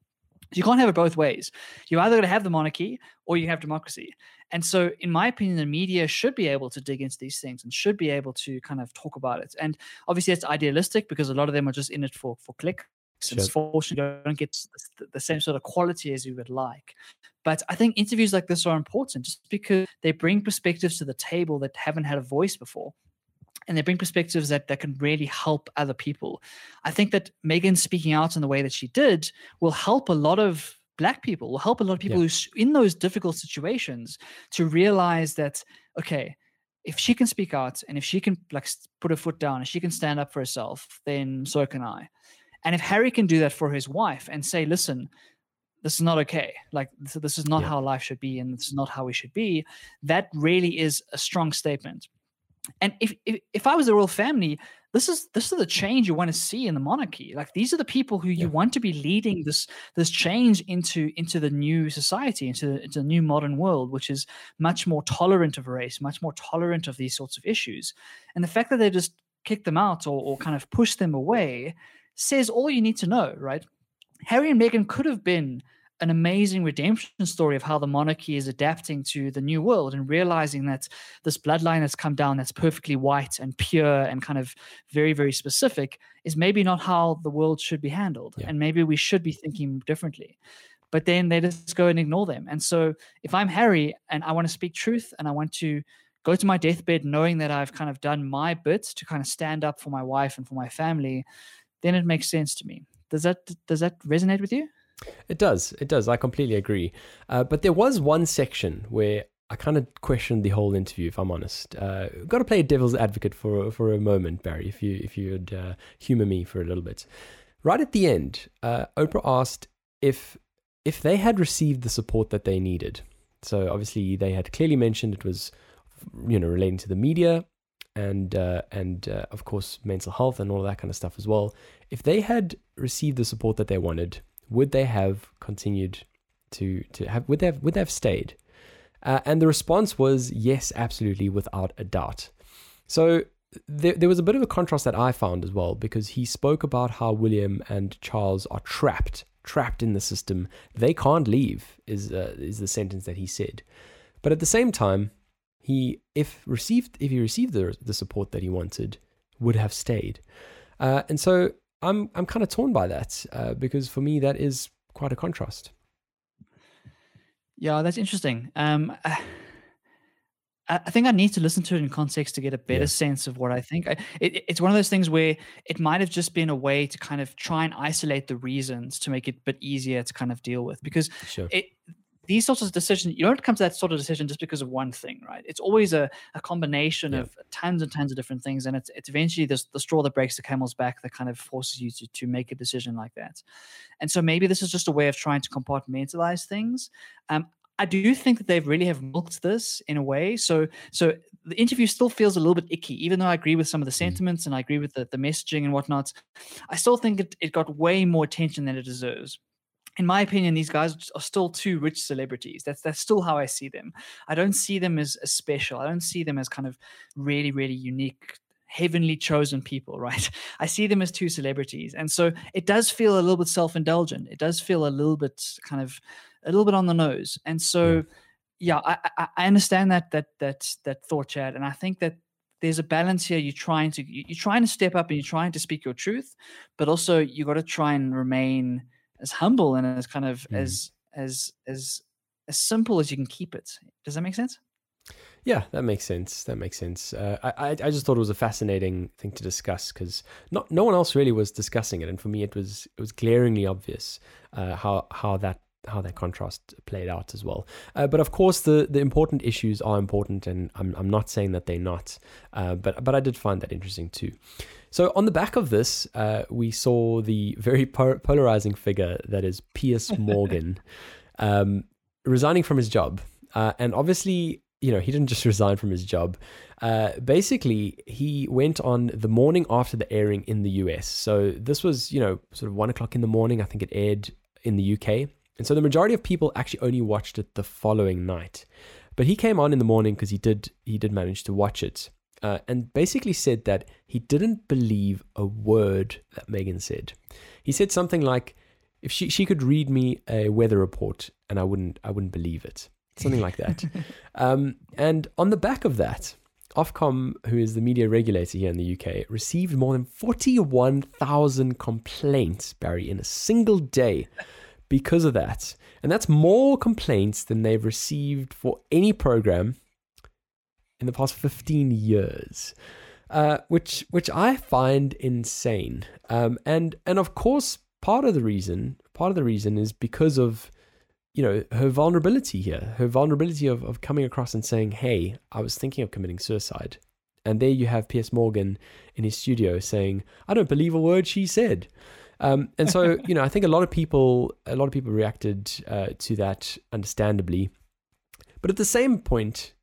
You can't have it both ways. You're either going to have the monarchy or you have democracy. And so, in my opinion, the media should be able to dig into these things and should be able to kind of talk about it. And obviously, it's idealistic because a lot of them are just in it for for clicks. Sure. And fortunately, you don't get the, the same sort of quality as you would like. But I think interviews like this are important just because they bring perspectives to the table that haven't had a voice before. And they bring perspectives that, that can really help other people. I think that Meghan speaking out in the way that she did will help a lot of black people, will help a lot of people Yeah. who's in those difficult situations to realize that, okay, if she can speak out and if she can like put her foot down and she can stand up for herself, then so can I. And if Harry can do that for his wife and say, listen, this is not okay. Like this, this is not Yeah. how life should be, and this is not how we should be. That really is a strong statement. And if, if if I was the royal family, this is this is the change you want to see in the monarchy. Like these are the people who you Yeah. want to be leading this this change into into the new society, into the, into the new modern world, which is much more tolerant of race, much more tolerant of these sorts of issues. And the fact that they just kick them out or, or kind of push them away says all you need to know, right? Harry and Meghan could have been an amazing redemption story of how the monarchy is adapting to the new world and realizing that this bloodline that's come down that's perfectly white and pure and kind of very, very specific is maybe not how the world should be handled. Yeah. And maybe we should be thinking differently. But then they just go and ignore them. And so if I'm Harry and I want to speak truth and I want to go to my deathbed knowing that I've kind of done my bit to kind of stand up for my wife and for my family, then it makes sense to me. Does that does that resonate with you? It does. It does. I completely agree. Uh, but there was one section where I kind of questioned the whole interview. If I'm honest, uh, got to play devil's advocate for for a moment, Barry. If you if you'd uh, humor me for a little bit. Right at the end, uh, Oprah asked if if they had received the support that they needed. So obviously they had clearly mentioned it was, you know, relating to the media and uh, and uh, of course mental health and all that kind of stuff as well. If they had received the support that they wanted, would they have continued to to have would they have would they have stayed? Uh, and the response was yes, absolutely, without a doubt. So there, there was a bit of a contrast that I found as well because he spoke about how William and Charles are trapped, trapped in the system. They can't leave. Is uh, is the sentence that he said. But at the same time, he if received if he received the the support that he wanted, would have stayed. Uh, and so I'm I'm kind of torn by that uh, because for me that is quite a contrast. Yeah, that's interesting. Um, I I think I need to listen to it in context to get a better Yeah. sense of what I think. I, it, it's one of those things where it might have just been a way to kind of try and isolate the reasons to make it a bit easier to kind of deal with because Sure. it these sorts of decisions you don't come to that sort of decision just because of one thing right it's always a, a combination Yeah. of tons and tons of different things and it's it's eventually this, the straw that breaks the camel's back that kind of forces you to, to make a decision like that and so maybe this is just a way of trying to compartmentalize things um, I do think that they really have milked this in a way. So, so the interview still feels a little bit icky, even though I agree with some of the sentiments and I agree with the, the messaging and whatnot. I still think it, it got way more attention than it deserves in my opinion, these guys are still two rich celebrities. That's that's still how I see them. I don't see them as, as special. I don't see them as kind of really, really unique, heavenly chosen people, right? I see them as two celebrities. And so it does feel a little bit self-indulgent. It does feel a little bit kind of a little bit on the nose. And so yeah, I, I, I understand that that that that thought, Chad. And I think that there's a balance here. You're trying to you- you're trying to step up and you're trying to speak your truth, but also you got to try and remain as humble and as kind of Mm. as as as as simple as you can keep it. Does that make sense? Yeah, that makes sense. That makes sense. Uh, I, I just thought it was a fascinating thing to discuss because not no one else really was discussing it, and for me, it was it was glaringly obvious uh, how how that how that contrast played out as well. Uh, but of course, the the important issues are important, and I'm I'm not saying that they're not. Uh, but but I did find that interesting too. So on the back of this, uh, we saw the very po- polarizing figure that is Piers Morgan um, resigning from his job, uh, and obviously you know, he didn't just resign from his job. Uh, basically, he went on the morning after the airing in the US. So this was, you know, sort of one o'clock in the morning. I think it aired in the UK. And so the majority of people actually only watched it the following night. But he came on in the morning because he did he did manage to watch it. Uh, and basically said that he didn't believe a word that Meghan said. He said something like, "If she, she could read me a weather report, and I wouldn't I wouldn't believe it." Something like that. Um, and on the back of that, Ofcom, who is the media regulator here in the UK, received more than 41,000 complaints, Barry, in a single day because of that. And that's more complaints than they've received for any program in the past 15 years. uh, which which I find insane. Um, and and of course, part of the reason part of the reason is because of you know her vulnerability here, her vulnerability of of coming across and saying, "Hey, I was thinking of committing suicide," and there you have Piers Morgan in his studio saying, "I don't believe a word she said." Um, and so, you know, I think a lot of people, a lot of people reacted uh, to that understandably, but at the same point,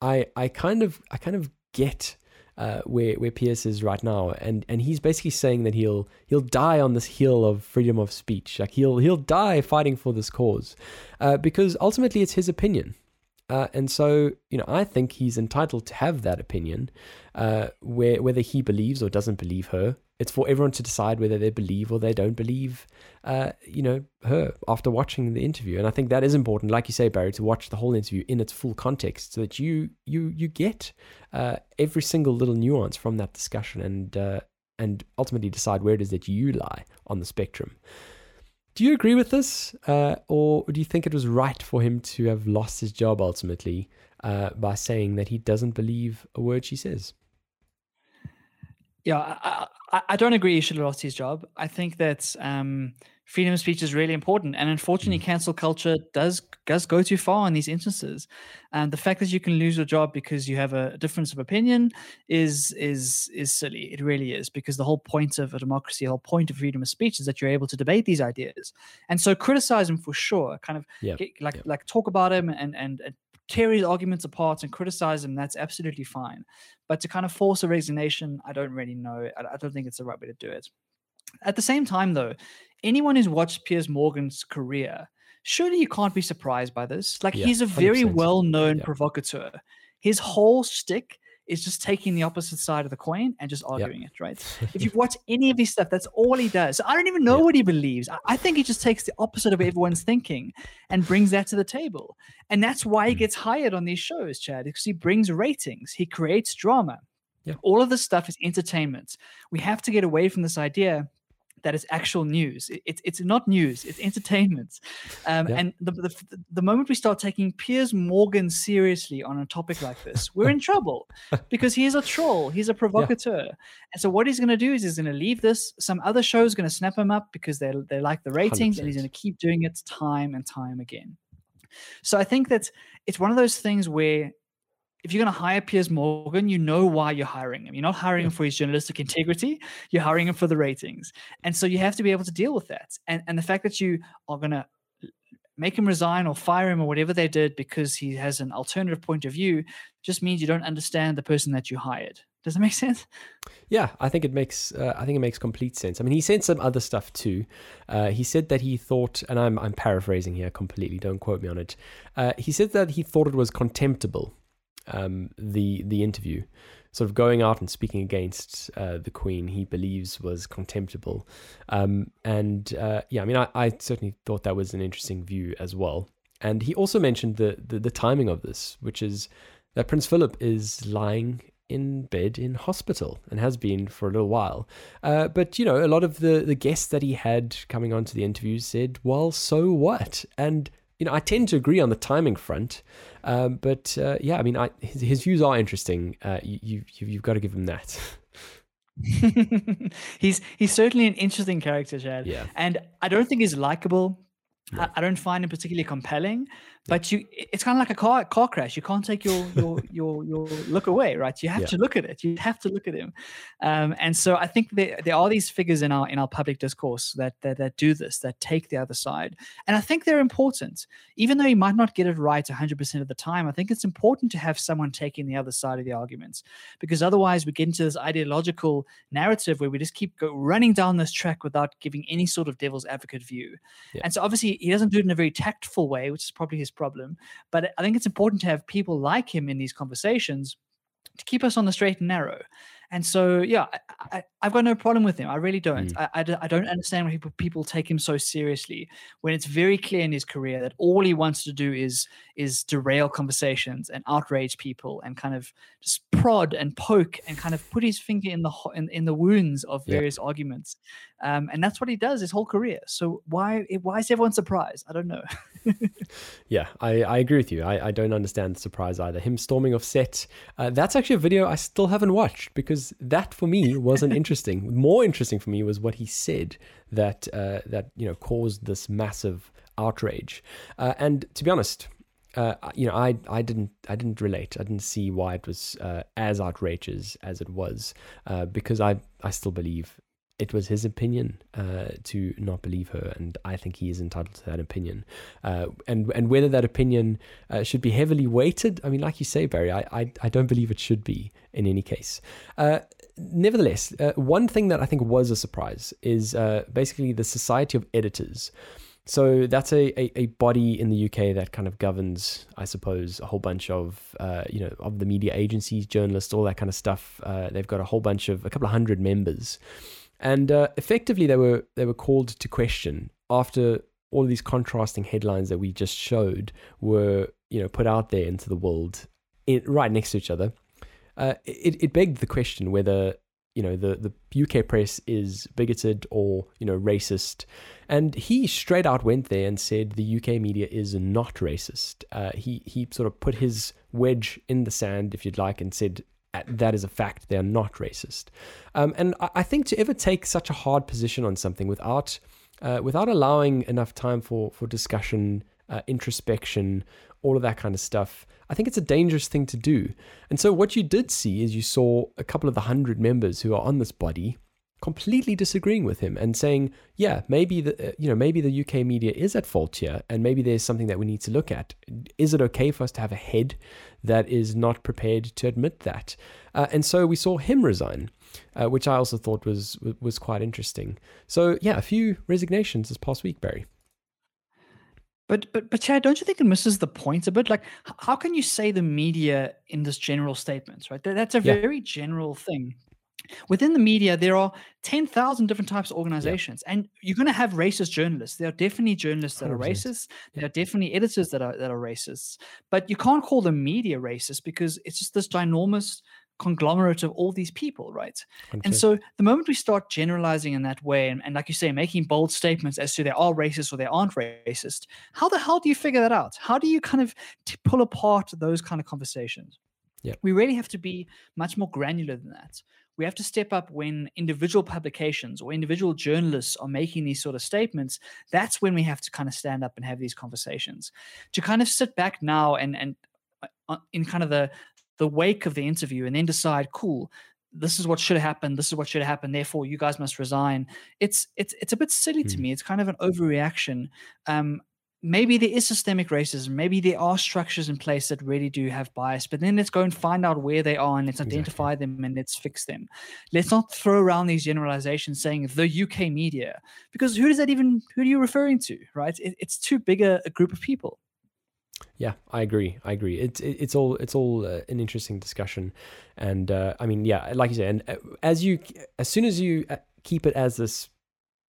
I, I kind of, I kind of get uh, where where Piers is right now, and and he's basically saying that he'll he'll die on this hill of freedom of speech, like he'll he'll die fighting for this cause, uh, because ultimately it's his opinion. Uh, and so, you know, I think he's entitled to have that opinion, uh, where whether he believes or doesn't believe her. It's for everyone to decide whether they believe or they don't believe, uh, you know, her after watching the interview. And I think that is important, like you say, Barry, to watch the whole interview in its full context, so that you you you get uh, every single little nuance from that discussion, and uh, and ultimately decide where it is that you lie on the spectrum. Do you agree with this, uh, or do you think it was right for him to have lost his job ultimately uh, by saying that he doesn't believe a word she says? Yeah, I, I don't agree he should have lost his job. I think that um, freedom of speech is really important, and unfortunately, cancel culture does does go too far in these instances. And the fact that you can lose your job because you have a difference of opinion is is is silly. It really is because the whole point of a democracy, the whole point of freedom of speech, is that you're able to debate these ideas. And so, criticize him for sure. Kind of Yeah, get, like yeah. like talk about him and and. and Tear his arguments apart and criticize him. That's absolutely fine, but to kind of force a resignation, I don't really know. I, I don't think it's the right way to do it. At the same time, though, anyone who's watched Piers Morgan's career, surely you can't be surprised by this. Like Yeah, he's a very well-known Yeah. provocateur. His whole shtick is just taking the opposite side of the coin and just arguing it, right? if you watch any of his stuff, that's all he does. So I don't even know Yeah. what he believes. I, I think he just takes the opposite of everyone's thinking and brings that to the table. And that's why he Mm. gets hired on these shows, Chad, because he brings ratings, he creates drama. Yeah. All of this stuff is entertainment. We have to get away from this idea that it's actual news. It- it's it's not news. It's entertainment. Um, Yeah. And the, the the moment we start taking Piers Morgan seriously on a topic like this, we're in trouble because he's a troll. He's a provocateur. And so what he's going to do is he's going to leave this. Some other show is going to snap him up because they they like the ratings, and he's going to keep doing it time and time again. So I think that it's one of those things where if you're going to hire Piers Morgan, you know why you're hiring him. You're not hiring him for his journalistic integrity. You're hiring him for the ratings. And so you have to be able to deal with that. And and the fact that you are going to make him resign or fire him or whatever they did because he has an alternative point of view just means you don't understand the person that you hired. Does that make sense? Yeah, I think it makes uh, I think it makes complete sense. I mean, he said some other stuff too. Uh, he said that he thought, and I'm I'm paraphrasing here completely. Don't quote me on it. Uh, he said that he thought it was contemptible. Um, the the interview, sort of going out and speaking against uh, the Queen, he believes was contemptible. Um, and uh, yeah, I mean, I, I certainly thought that was an interesting view as well. And he also mentioned the, the the timing of this, which is that Prince Philip is lying in bed in hospital and has been for a little while. Uh, but you know, a lot of the the guests that he had coming onto the interviews said, "Well, so what?" And you know, I tend to agree on the timing front. Um, but uh, yeah, I mean, I, his, his views are interesting. Uh, you, you you've, you've got to give him that. he's he's certainly an interesting character, Chad. Yeah. And I don't think he's likable. No. I, I don't find him particularly compelling. But you, it's kind of like a car car crash. You can't take your your your your look away, right? You have Yeah. to look at it. You have to look at him. Um, and so I think there, there are these figures in our in our public discourse that, that that do this, that take the other side, and I think they're important. Even though you might not get it right 100% of the time, I think it's important to have someone taking the other side of the arguments, because otherwise we get into this ideological narrative where we just keep go, running down this track without giving any sort of devil's advocate view. Yeah. And so obviously he doesn't do it in a very tactful way, which is probably his problem. But I think it's important to have people like him in these conversations to keep us on the straight and narrow. And so, yeah, I, I, I've got no problem with him. I really don't. Mm. I, I, don't- I don't understand why people, people take him so seriously when it's very clear in his career that all he wants to do is is derail conversations and outrage people and kind of just prod and poke and kind of put his finger in the ho- in, in the wounds of Yeah. various arguments. Um, and that's what he does his whole career. So why why is everyone surprised? I don't know. Yeah, I, I agree with you. I, I don't understand the surprise either. Him storming off set. Uh, that's actually a video I still haven't watched because that for me wasn't interesting. More interesting for me was what he said that uh, that you know caused this massive outrage. Uh, and to be honest, uh, you know, I I didn't I didn't relate. I didn't see why it was uh, as outrageous as it was uh, because I I still believe it was his opinion uh, to not believe her, and I think he is entitled to that opinion. Uh, and and whether that opinion uh, should be heavily weighted, I mean, like you say, Barry, I I, I don't believe it should be in any case. Uh, nevertheless, uh, one thing that I think was a surprise is uh, basically the Society of Editors. So that's a, a, a, body in the UK that kind of governs, I suppose, a whole bunch of uh, you know of the media agencies, journalists, all that kind of stuff. Uh, they've got a whole bunch of a couple of hundred members, and uh, effectively they were they were called to question after all of these contrasting headlines that we just showed were you know put out there into the world, in, right next to each other. Uh, it, it begged the question whether you know the the UK press is bigoted or you know racist, and he straight out went there and said the UK media is not racist. Uh, he he sort of put his wedge in the sand, if you'd like, and said that is a fact. They are not racist. Um, and I, I, think to ever take such a hard position on something without uh, without allowing enough time for for discussion, uh, introspection, all of that kind of stuff, I think it's a dangerous thing to do. And so what you did see is you saw a couple of the hundred members who are on this body completely disagreeing with him and saying, yeah, maybe the uh, you know maybe the UK media is at fault here, and maybe there's something that we need to look at. Is it okay for us to have a head that is not prepared to admit that? Uh, and so we saw him resign, uh, which I also thought was was quite interesting. So yeah, a few resignations this past week, Barry. But but but Chad, don't you think it misses the point a bit? Like, how can you say the media in this general statement, right? that's a very yeah. general thing. Within the media, there are 10,000 different types of organizations, yeah. and you're going to have racist journalists. There are definitely journalists that 100%. are racist. There are definitely editors that are that are racist. But you can't call the media racist because it's just this ginormous conglomerate of all these people, right? And so the moment we start generalizing in that way, and, and, like you say, making bold statements as to they are racist or they aren't racist, how the hell do you figure that out? How do you kind of t- pull apart those kind of conversations? Yeah. We really have to be much more granular than that. We have to step up when individual publications or individual journalists are making these sort of statements. That's when we have to kind of stand up and have these conversations. To kind of sit back now and and uh, in kind of the the wake of the interview and then decide, cool, this is what should have happened. This is what should have happened. Therefore, you guys must resign. It's it's it's a bit silly mm. to hmm. me. It's kind of an overreaction. Um, maybe there is systemic racism. Maybe there are structures in place that really do have bias. But then let's go and find out where they are and let's identify them and let's fix them. Let's not throw around these generalizations saying the UK media because who does that even? Who are you referring to? Right? It, it's too big a, a group of people. Yeah, I agree. I agree. It's it's all it's all uh, an interesting discussion, and uh, I mean, yeah, like you said, and uh, as you as soon as you uh, keep it as this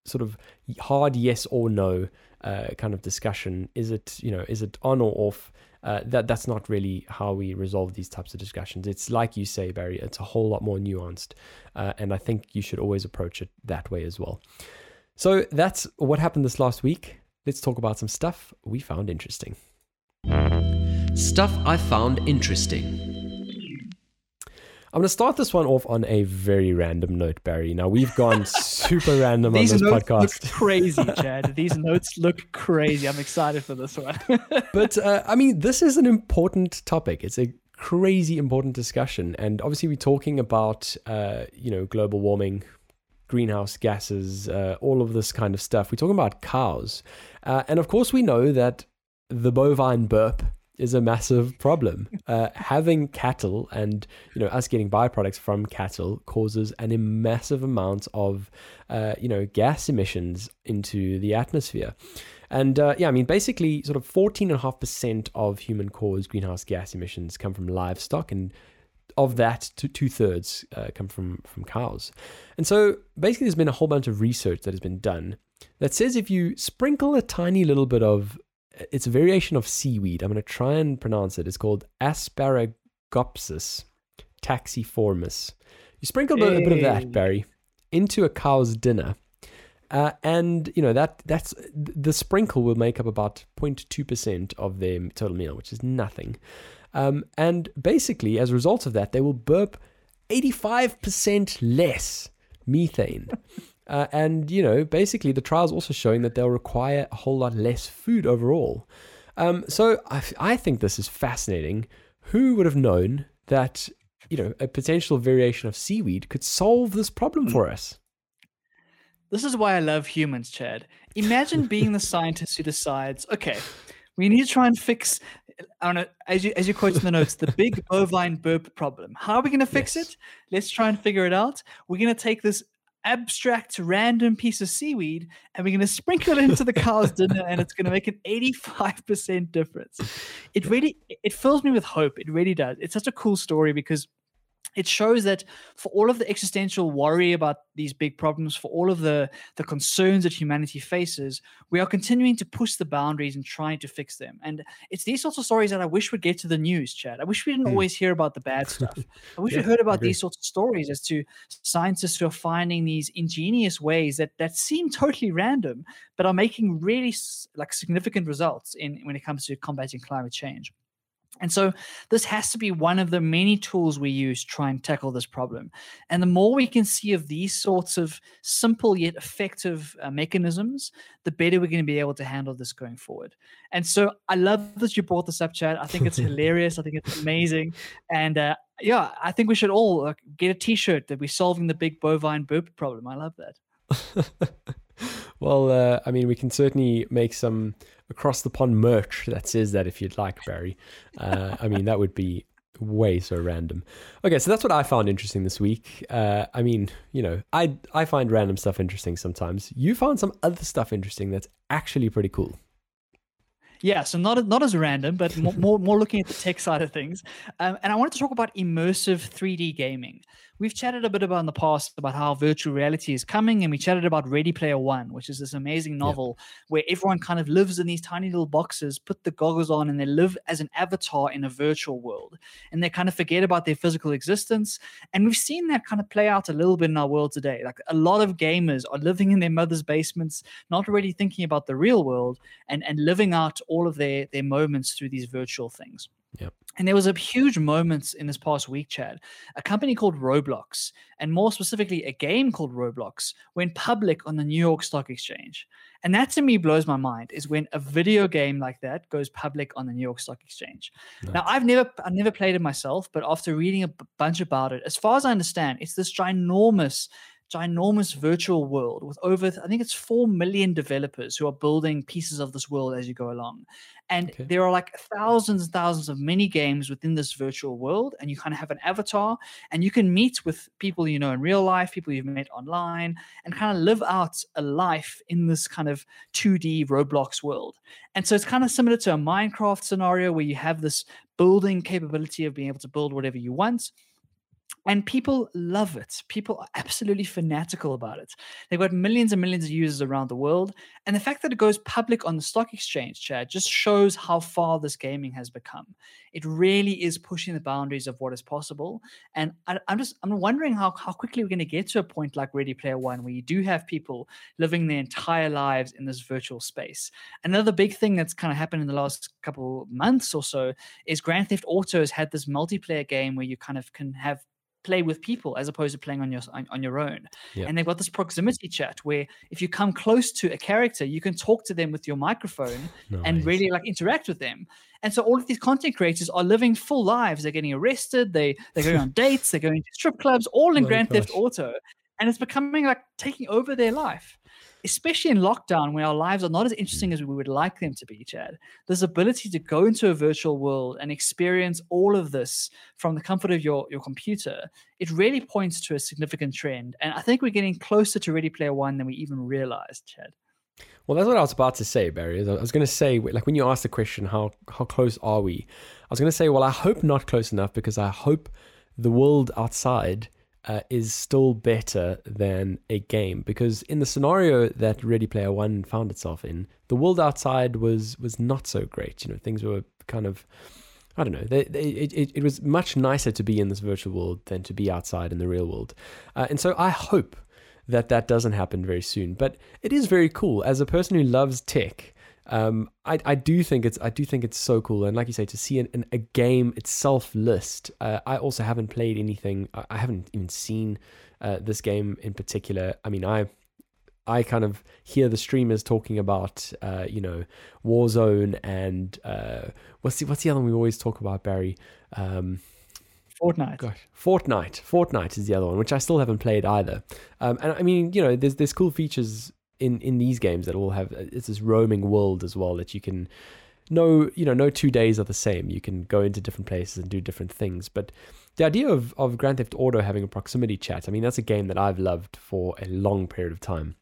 sort of hard yes or no uh, kind of discussion, is it you know is it on or off? Uh, that that's not really how we resolve these types of discussions. It's like you say, Barry. It's a whole lot more nuanced, and I think you should always approach it that way as well. So that's what happened this last week. Let's talk about some stuff we found interesting. Stuff I found interesting. I'm going to start this one off on a very random note, Barry. Now we've gone super random on this podcast. Crazy, Chad. These notes look crazy. I'm excited for this one. but uh, I mean, this is an important topic. It's a crazy important discussion, and obviously we're talking about uh, you know global warming, greenhouse gases, uh, all of this kind of stuff. We're talking about cows, uh, and of course we know that the bovine burp is a massive problem. Uh, having cattle and you know us getting byproducts from cattle causes an massive amount of uh, you know gas emissions into the atmosphere. And uh, yeah, I mean, basically, sort of 14.5% of human caused greenhouse gas emissions come from livestock, and of that, two thirds uh, come from, from cows. And so basically, there's been a whole bunch of research that has been done that says if you sprinkle a tiny little bit of it's a variation of seaweed. I'm going to try and pronounce it. It's called Asparagopsis taxiformis. You sprinkle hey. a bit of that, Barry, into a cow's dinner. Uh, and you know that that's the sprinkle will make up about 0.2% of their total meal, which is nothing. Um, and basically, as a result of that, they will burp 85% less methane. Uh, and, you know, basically the trial's also showing that they'll require a whole lot less food overall. Um, so I, I think this is fascinating. Who would have known that, you know, a potential variation of seaweed could solve this problem for us? This is why I love humans, Chad. Imagine being the scientist who decides, okay, we need to try and fix, I don't know, as you, as you quote in the notes, the big bovine burp problem. How are we going to fix Yes. it? Let's try and figure it out. We're going to take this abstract random piece of seaweed and we're going to sprinkle it into the cow's dinner and it's going to make an 85% difference. It really it fills me with hope. It really does. It's such a cool story because it shows that for all of the existential worry about these big problems for all of the the concerns that humanity faces we are continuing to push the boundaries and trying to fix them. And it's these sorts of stories that i wish would get to the news chad. I wish we didn't Hmm. always hear about the bad stuff. I wish Yeah, we heard about these sorts of stories as to scientists who are finding these ingenious ways that that seem totally random but are making really like significant results in when it comes to combating climate change and so this has to be one of the many tools we use to try and tackle this problem. And the more we can see of these sorts of simple yet effective uh, mechanisms, the better we're going to be able to handle this going forward. And so I love that you brought this up, Chad. I think it's hilarious. I think it's amazing. And uh, yeah, I think we should all uh, get a t shirt that we're solving the big bovine burp problem. I love that. well, uh, I mean, we can certainly make some across the pond merch that says that if you'd like, Barry. Uh, I mean, that would be way so random. Okay, so that's what I found interesting this week. Uh, I mean, you know, I I find random stuff interesting sometimes. You found some other stuff interesting that's actually pretty cool. Yeah, so not not as random, but more more, looking at the tech side of things. Um, and I wanted to talk about immersive 3D gaming. We've chatted a bit about in the past about how virtual reality is coming, and we chatted about Ready Player One, which is this amazing novel where everyone kind of lives in these tiny little boxes, put the goggles on, and they live as an avatar in a virtual world, and they kind of forget about their physical existence. And we've seen that kind of play out a little bit in our world today. Like a lot of gamers are living in their mother's basements, not really thinking about the real world, and and living out all of their their moments through these virtual things. Yep. And there was a huge moment in this past week, Chad. A company called Roblox, and more specifically, a game called Roblox, went public on the New York Stock Exchange. And that to me blows my mind is when a video game like that goes public on the New York Stock Exchange. Now, I've never I've never played it myself, but after reading a b- bunch about it, as far as I understand, it's this ginormous ginormous virtual world with over i think it's 4 million developers who are building pieces of this world as you go along and Okay. there are like thousands and thousands of mini games within this virtual world and you kind of have an avatar and you can meet with people you know in real life people you've met online and kind of live out a life in this kind of 2d roblox world and so it's kind of similar to a minecraft scenario where you have this building capability of being able to build whatever you want and people love it. People are absolutely fanatical about it. They've got millions and millions of users around the world. And the fact that it goes public on the stock exchange, Chad, just shows how far this gaming has become. It really is pushing the boundaries of what is possible. And I, I'm just I'm wondering how, how quickly we're going to get to a point like Ready Player One, where you do have people living their entire lives in this virtual space. Another big thing that's kind of happened in the last couple months or so is Grand Theft Auto has had this multiplayer game where you kind of can have play with people as opposed to playing on your on, on your own. Yeah. And they've got this proximity chat where if you come close to a character, you can talk to them with your microphone and really like interact with them. And so all of these content creators are living full lives. They're getting arrested. They they're going on dates. They're going to strip clubs, all in My Grand Theft. Auto, and it's becoming like taking over their life. Especially in lockdown, when our lives are not as interesting mm. as we would like them to be, Chad. This ability to go into a virtual world and experience all of this from the comfort of your, your computer, it really points to a significant trend. And I think we're getting closer to Ready Player One than we even realized, Chad. Well, that's what I was about to say, Barry. I was going to say, like, when you asked the question, how how close are we? I was going to say, well, I hope not close enough because I hope the world outside uh, is still better than a game. Because in the scenario that Ready Player One found itself in, the world outside was was not so great. You know, things were kind of I don't know. They, they, it, it, was much nicer to be in this virtual world than to be outside in the real world. Uh, and so I hope that that doesn't happen very soon. But it is very cool. As a person who loves tech, Um, I, I do think it's I do think it's so cool, and like you say, to see an, an, a game itself list. Uh, I also haven't played anything. I, I haven't even seen uh, this game in particular. I mean, I I kind of hear the streamers talking about, uh, you know, Warzone and uh, what's the what's the other one we always talk about, Barry? Um, Fortnite. Gosh, Fortnite. Fortnite is the other one, which I still haven't played either. Um, and I mean, you know, there's there's cool features in in these games that all have. It's this roaming world as well that you can. No, you know, no two days are the same. You can go into different places and do different things. But the idea of of Grand Theft Auto having a proximity chat, I mean, that's a game that I've loved for a long period of time.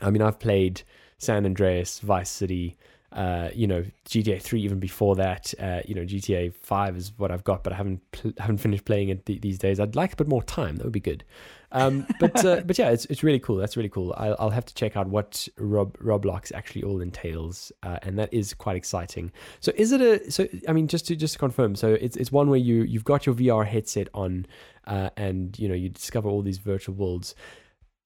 I mean, I've played San Andreas, Vice City, uh, you know, GTA 3 even before that. Uh, you know, GTA 5 is what I've got, but I haven't pl- haven't finished playing it th- these days. I'd like a bit more time. That would be good. Um, but uh, but yeah, it's it's really cool. That's really cool. I'll, I'll have to check out what Rob Roblox actually all entails, uh, and that is quite exciting. So is it a so? I mean, just to just to confirm, so it's it's one where you you've got your VR headset on, uh, and you know you discover all these virtual worlds.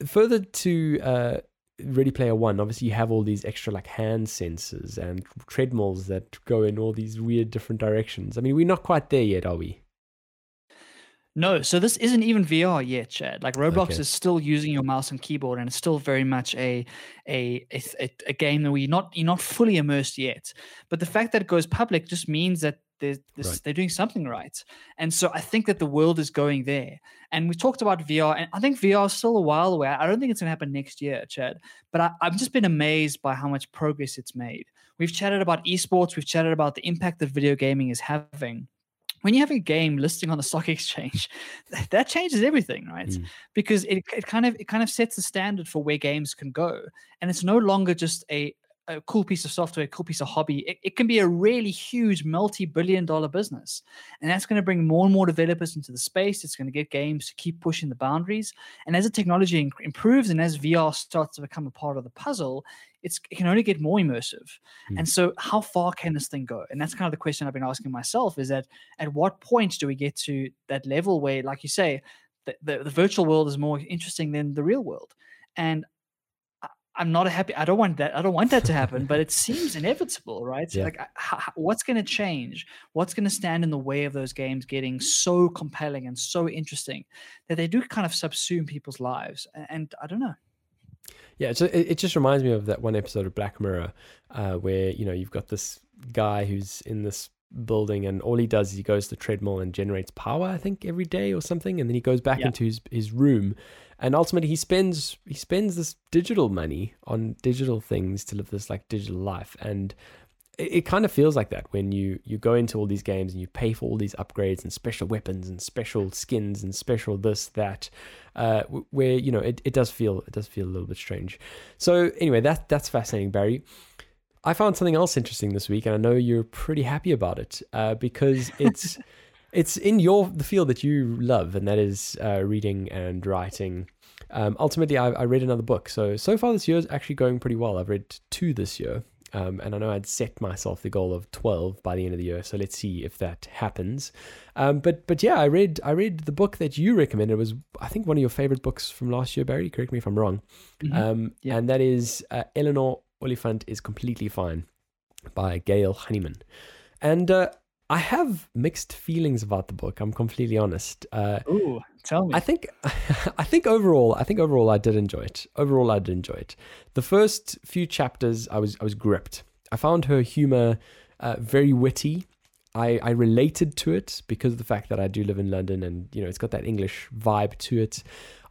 Further to uh, Ready Player One, obviously you have all these extra like hand sensors and treadmills that go in all these weird different directions. I mean, we're not quite there yet, are we? No, so this isn't even VR yet, Chad. Like Roblox Okay. is still using your mouse and keyboard, and it's still very much a a a, a- game that we not you're not fully immersed yet. But the fact that it goes public just means that there's this, Right. they're doing something right. And so I think that the world is going there. And we talked about VR, and I think VR is still a while away. I don't think it's going to happen next year, Chad. But I, I've just been amazed by how much progress it's made. We've chatted about esports. We've chatted about the impact that video gaming is having when you have a game listing on the stock exchange, that changes everything, right? Mm. Because it, it kind of it kind of sets the standard for where games can go, and it's no longer just a a cool piece of software, a cool piece of hobby. It, it can be a really huge multi-billion dollar business. And that's going to bring more and more developers into the space. It's going to get games to keep pushing the boundaries. And as the technology improves and as VR starts to become a part of the puzzle, it's, it can only get more immersive. Hmm. And so how far can this thing go? And that's kind of the question I've been asking myself is that at what point do we get to that level where, like you say, the, the, the virtual world is more interesting than the real world? And I'm not happy. I don't want that. I don't want that to happen, but it seems inevitable, right? Yeah. Like, what's going to change? What's going to stand in the way of those games getting so compelling and so interesting that they do kind of subsume people's lives? And I don't know. Yeah, so it, it just reminds me of that one episode of Black Mirror uh, where you know you've got this guy who's in this building and all he does is he goes to the treadmill and generates power I think every day or something and then he goes back Yeah. into his, his room and ultimately he spends he spends this digital money on digital things to live this like digital life. And it, it kind of feels like that when you you go into all these games and you pay for all these upgrades and special weapons and special skins and special this that uh, where you know it, it does feel it does feel a little bit strange. So anyway that that's fascinating barry. I found something else interesting this week and i know you're pretty happy about it uh, because it's it's in your the field that you love and that is uh, reading and writing um, ultimately I, I read another book so so far this year is actually going pretty well i've read two this year um, and I know I'd set myself the goal of 12 by the end of the year, so let's see if that happens. Um, but but yeah, I read I read the book that you recommended. It was I think one of your favorite books from last year, Barry. Correct me if I'm wrong. Mhm. Um, Yeah. And that is uh, Eleanor Oliphant is completely fine by Gail Honeyman. And uh, I have mixed feelings about the book. I'm completely honest. Uh, Ooh, tell me. I think I think overall I think overall I did enjoy it. Overall I did enjoy it. The first few chapters I was I was gripped. I found her humor uh, very witty. I, I related to it because of the fact that I do live in London and you know it's got that English vibe to it.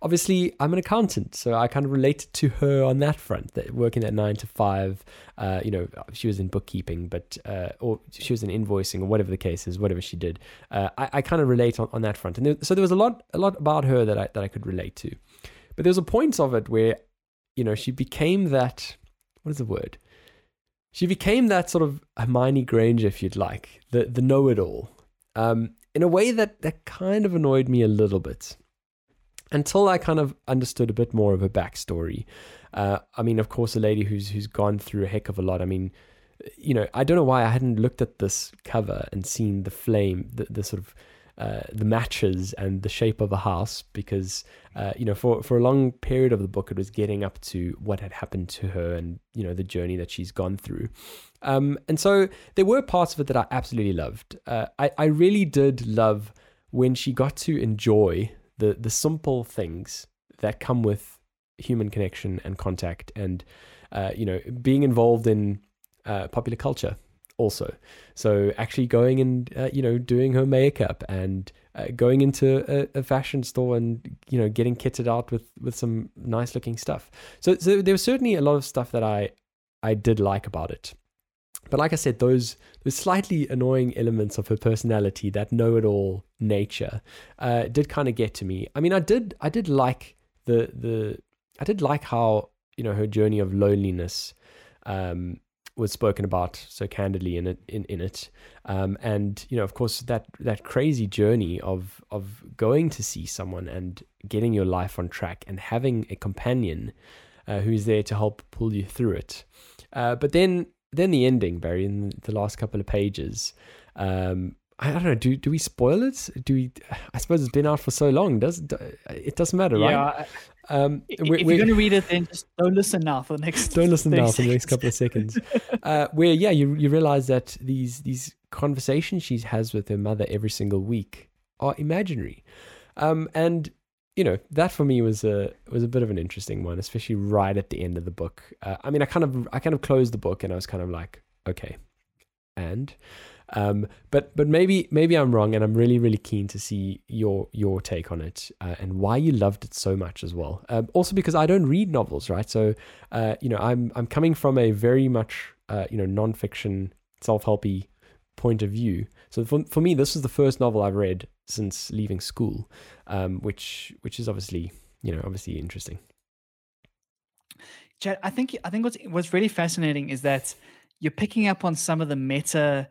Obviously, I'm an accountant, so I kind of related to her on that front. That working at nine to five, uh, you know, she was in bookkeeping, but uh, or she was in invoicing or whatever the case is, whatever she did. Uh, I, I kind of relate on, on that front, and there, so there was a lot a lot about her that I that I could relate to. But there was a point of it where, you know, she became that. What is the word? She became that sort of Hermione Granger, if you'd like, the the know-it-all, um, in a way that that kind of annoyed me a little bit, until I kind of understood a bit more of her backstory. Uh, I mean, of course, a lady who's who's gone through a heck of a lot. I mean, you know, I don't know why I hadn't looked at this cover and seen the flame, the, the sort of uh, the matches and the shape of a house because uh, you know for for a long period of the book it was getting up to what had happened to her and you know the journey that she's gone through. Um, and so there were parts of it that I absolutely loved. Uh, I, I really did love when she got to enjoy the the simple things that come with human connection and contact and uh, you know being involved in uh, popular culture also. So actually going and uh, you know doing her makeup and uh, going into a, a, fashion store and you know getting kitted out with with some nice looking stuff. So so there was certainly a lot of stuff that I I did like about it. But like I said, those those slightly annoying elements of her personality, that know-it-all nature, uh, did kind of get to me. I mean, I did I did like the the I did like how you know her journey of loneliness um, was spoken about so candidly in it in, in it um, and you know of course that that crazy journey of of going to see someone and getting your life on track and having a companion uh, who's there to help pull you through it uh, but then then the ending Barry in the last couple of pages um, I don't know. Do do we spoil it? Do we? I suppose it's been out for so long. Does it doesn't matter, right? Um, if you're going to read it, then just don't listen now for the next. Don't listen now for the next couple of seconds. uh, where yeah, you you realize that these these conversations she has with her mother every single week are imaginary, um, and you know that for me was a was a bit of an interesting one, especially right at the end of the book. Uh, I mean, I kind of I kind of closed the book and I was kind of like, okay, and um, but but maybe maybe I'm wrong, and I'm really really keen to see your your take on it uh, and why you loved it so much as well. Um, also because I don't read novels, right? So uh, you know I'm I'm coming from a very much uh, you know nonfiction self helpy point of view. So for for me, this is the first novel I've read since leaving school, um, which which is obviously you know obviously interesting. Chad, I think I think what's what's really fascinating is that you're picking up on some of the meta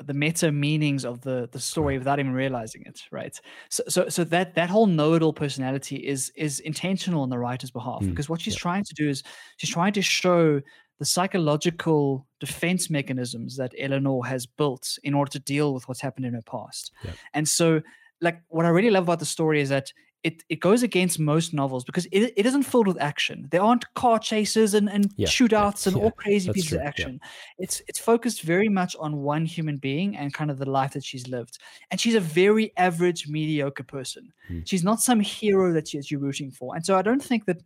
the meta meanings of the the story without even realizing it right so so so that that whole know-it-all personality is is intentional on the writer's behalf mm, because what she's yeah. trying to do is she's trying to show the psychological defense mechanisms that Eleanor has built in order to deal with what's happened in her past yeah. and so like what I really love about the story is that it, it goes against most novels because it, it isn't filled with action. There aren't car chases and, and yeah, shootouts yeah, and yeah, all crazy pieces true, of action. It's it's focused very much on one human being and kind of the life that she's lived. And she's a very average, mediocre person. Hmm. She's not some hero that you're rooting for. And so I don't think that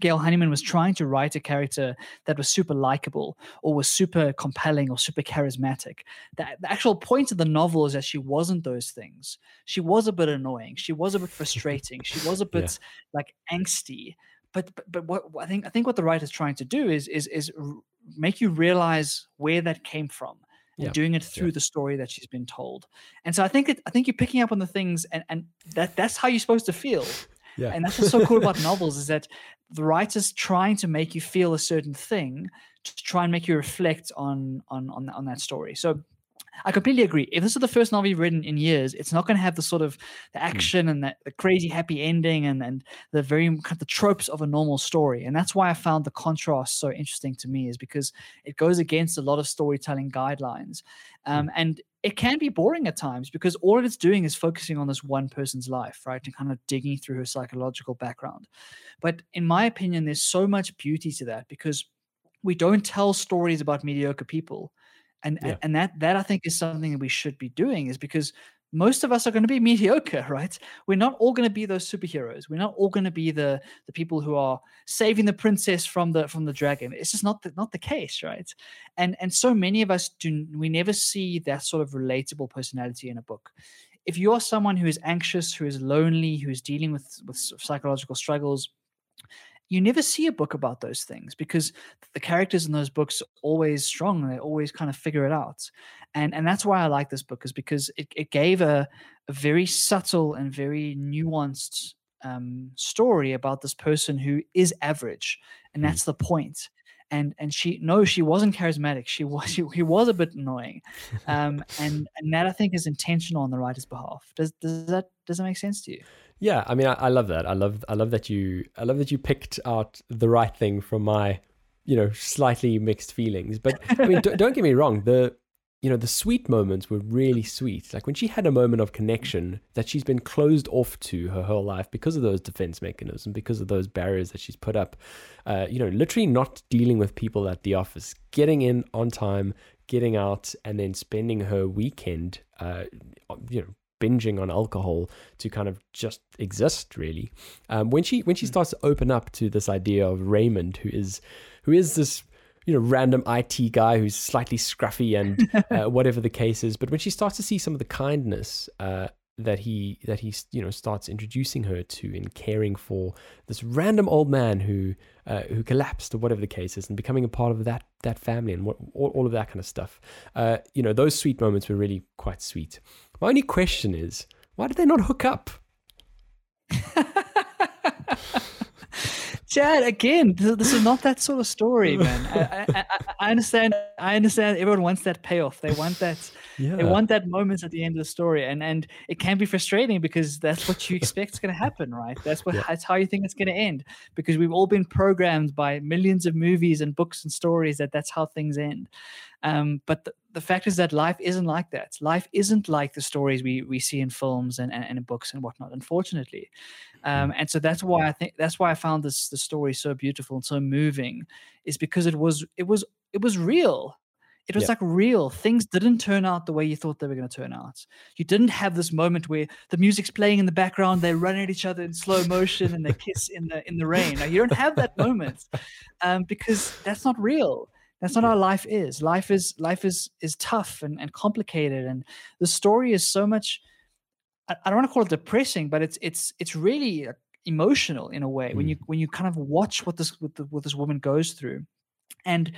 Gail Honeyman was trying to write a character that was super likable or was super compelling or super charismatic. The, the, actual point of the novel is that she wasn't those things. She was a bit annoying. She was a bit frustrating. she was a bit yeah. like angsty. But, but but what I think I think what the writer's trying to do is is is make you realize where that came from and yeah. doing it through yeah. the story that she's been told. And so I think it, I think you're picking up on the things and and that that's how you're supposed to feel. Yeah. And that's what's so cool about novels is that the writer's trying to make you feel a certain thing to try and make you reflect on on on, on that story. So I completely agree. If this is the first novel you've written in years, it's not going to have the sort of the hmm. action and the, the, crazy happy ending and and the very kind of the tropes of a normal story. And that's why I found the contrast so interesting to me, is because it goes against a lot of storytelling guidelines, um, mm. and it can be boring at times because all it's doing is focusing on this one person's life, right, and kind of digging through her psychological background. But in my opinion, there's so much beauty to that because we don't tell stories about mediocre people and yeah. and that that I think is something that we should be doing is because most of us are going to be mediocre, right? We're not all going to be those superheroes. We're not all going to be the the people who are saving the princess from the from the dragon. It's just not the, not the case, right? And and so many of us do we never see that sort of relatable personality in a book. If you are someone who is anxious, who is lonely, who is dealing with with psychological struggles, you never see a book about those things because the characters in those books are always strong and they always kind of figure it out. And and that's why i like this book is because it, it gave a, a very subtle and very nuanced um, story about this person who is average and hmm. that's the point. And and she no she wasn't charismatic. She was she, he was a bit annoying. Um and and that i think is intentional on the writer's behalf. Does does that does that make sense to you yeah, I mean, I, I, love that. I love, I love that you, I love that you picked out the right thing from my, you know, slightly mixed feelings. But I mean, don't, get me wrong. The you know, the sweet moments were really sweet. Like when she had a moment of connection that she's been closed off to her whole life because of those defense mechanisms, because of those barriers that she's put up. Uh, you know, literally not dealing with people at the office, getting in on time, getting out, and then spending her weekend, uh, you know, binging on alcohol to kind of just exist really um, when she when she hmm. starts to open up to this idea of raymond who is who is this you know, random IT guy who's slightly scruffy and uh, whatever the case is. But when she starts to see some of the kindness uh, that he that he you know starts introducing her to in caring for this random old man who uh, who collapsed or whatever the case is, and becoming a part of that that family and what, all, all of that kind of stuff. Uh, you know, those sweet moments were really quite sweet. My only question is, why did they not hook up? Chad, again, this is not that sort of story, man. I, I, I, understand. I understand. Everyone wants that payoff. They want that. Yeah. They want that moment at the end of the story, and and it can be frustrating because that's what you expect is going to happen, right? That's what. Yeah. That's how you think it's going to end because we've all been programmed by millions of movies and books and stories that that's how things end. Um, but the, the, fact is that life isn't like that. Life isn't like the stories we we see in films and, and, and in books and whatnot. Unfortunately, um, and so that's why I think that's why I found this the story so beautiful and so moving, is because it was it was it was real. It was yeah. like real. Things didn't turn out the way you thought they were going to turn out. You didn't have this moment where the music's playing in the background, they run at each other in slow motion, and they kiss in the in the rain. Now, you don't have that moment um, because that's not real. That's not how life is. Life is life is is tough and, and complicated, and the story is so much. I, I don't want to call it depressing, but it's it's it's really uh, emotional in a way mm. when you when you kind of watch what this what, the, what this woman goes through, and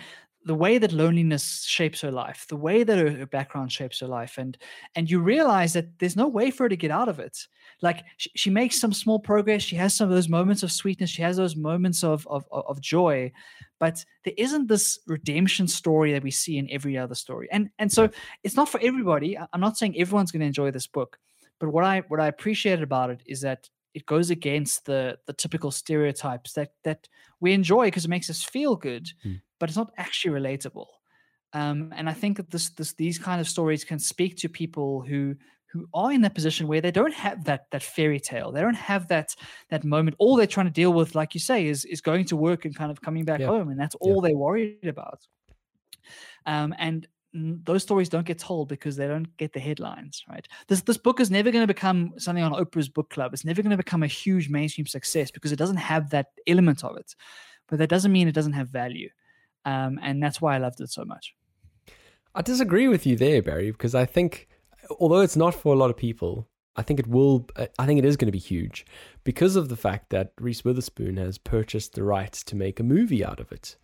the way that loneliness shapes her life, the way that her, her, background shapes her life, and and you realize that there's no way for her to get out of it. Like she, she makes some small progress, she has some of those moments of sweetness, she has those moments of of of joy, but there isn't this redemption story that we see in every other story. And and so it's not for everybody. I'm not saying everyone's going to enjoy this book, but what I what I appreciated about it is that it goes against the the typical stereotypes that that we enjoy because it makes us feel good. Mm but it's not actually relatable. Um, and I think that this, this, these kind of stories can speak to people who who are in that position where they don't have that that fairy tale. They don't have that that moment. All they're trying to deal with, like you say, is is going to work and kind of coming back yeah. home, and that's all yeah. they're worried about. Um, and those stories don't get told because they don't get the headlines, right? This this book is never going to become something on Oprah's book club. It's never going to become a huge mainstream success because it doesn't have that element of it. But that doesn't mean it doesn't have value um, and that's why I loved it so much. I disagree with you there, Barry, because I think although it's not for a lot of people, I think it will. I think it is going to be huge because of the fact that Reese Witherspoon has purchased the rights to make a movie out of it.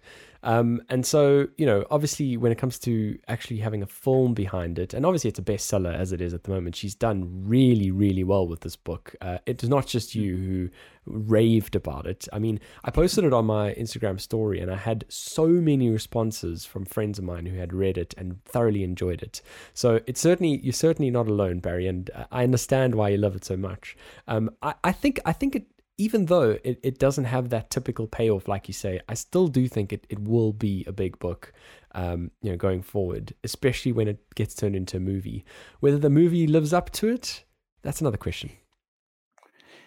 Um, and so, you know, obviously, when it comes to actually having a film behind it, and obviously it's a bestseller as it is at the moment, she's done really, really well with this book. Uh, it's not just you who raved about it. I mean, I posted it on my Instagram story, and I had so many responses from friends of mine who had read it and thoroughly enjoyed it. So it's certainly you're certainly not alone, Barry, and I understand why you love it so much. Um, I, I think I think it even though it, it doesn't have that typical payoff, like you say, I still do think it, it will be a big book, um, you know, going forward, especially when it gets turned into a movie. Whether the movie lives up to it, that's another question.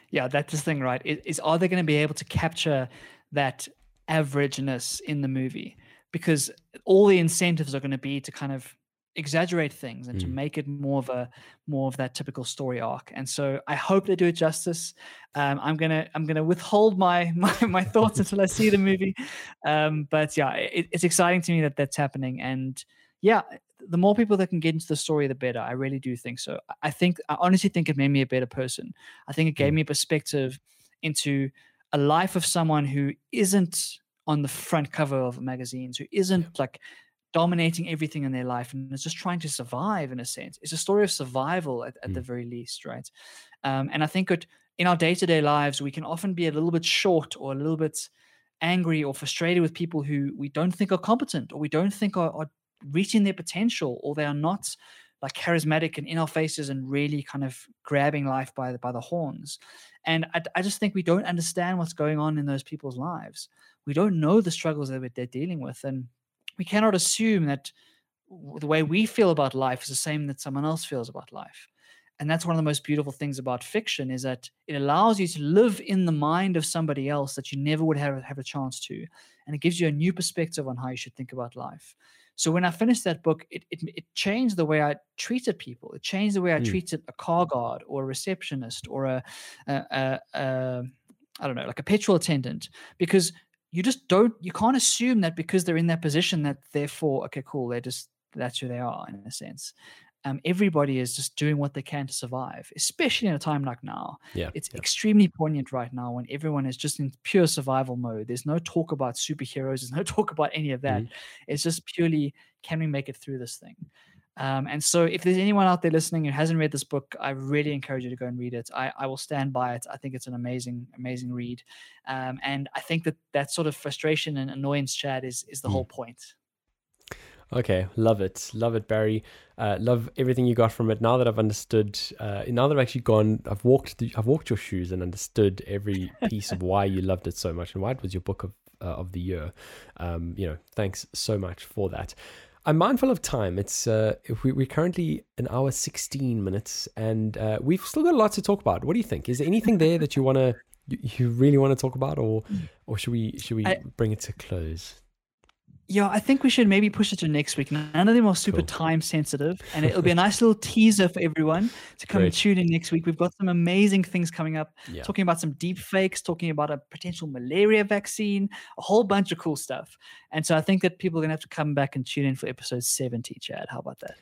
Yeah, that's the thing, right? Is are they going to be able to capture that averageness in the movie? Because all the incentives are going to be to kind of exaggerate things and mm. to make it more of a more of that typical story arc. And so i hope they do it justice. Um, i'm gonna i'm gonna withhold my my, my thoughts until i see the movie. Um, but yeah it, it's exciting to me that that's happening. And yeah the more people that can get into the story the better. I really do think so. I think i honestly think it made me a better person. I think it gave mm. me a perspective into a life of someone who isn't on the front cover of magazines who isn't like dominating everything in their life and is just trying to survive in a sense. It's a story of survival at, at mm. the very least, right? Um, and I think that in our day to day lives, we can often be a little bit short or a little bit angry or frustrated with people who we don't think are competent or we don't think are, are reaching their potential or they are not like charismatic and in our faces and really kind of grabbing life by the, by the horns. And I, I just think we don't understand what's going on in those people's lives. We don't know the struggles that they're dealing with. And we cannot assume that the way we feel about life is the same that someone else feels about life. And that's one of the most beautiful things about fiction is that it allows you to live in the mind of somebody else that you never would have, have a chance to and it gives you a new perspective on how you should think about life. So when i finished that book it, it, it changed the way i treated people. It changed the way i mm. treated a car guard or a receptionist or a, a, a, a I don't know, like a petrol attendant, because you just don't, you can't assume that because they're in that position that therefore, okay, cool, they're just that's who they are in a sense. Um, everybody is just doing what they can to survive, especially in a time like now. Yeah, it's yeah. extremely poignant right now when everyone is just in pure survival mode. There's no talk about superheroes. There's no talk about any of that. Mm-hmm. It's just purely can we make it through this thing? Um, and so, if there's anyone out there listening who hasn't read this book, I really encourage you to go and read it. I, I will stand by it. I think it's an amazing, amazing read. Um, and I think that that sort of frustration and annoyance, Chad, is is the mm. whole point. Okay, love it, love it, Barry. Uh, love everything you got from it. Now that I've understood, uh, now that I've actually gone, I've walked, the, I've walked your shoes and understood every piece of why you loved it so much and why it was your book of uh, of the year. Um, you know, thanks so much for that. I'm mindful of time. It's uh, we, we're currently an hour sixteen minutes, and uh, we've still got a lot to talk about. What do you think? Is there anything there that you want to, you, you really want to talk about, or mm. or should we should we I, bring it to close? Yeah, I think we should maybe push it to next week. None of them are super cool. time sensitive, and it'll be a nice little teaser for everyone to come Great. and tune in next week. We've got some amazing things coming up, yeah. talking about some deep fakes, talking about a potential malaria vaccine, a whole bunch of cool stuff. And so I think that people are gonna have to come back and tune in for episode seventy. Chad, how about that?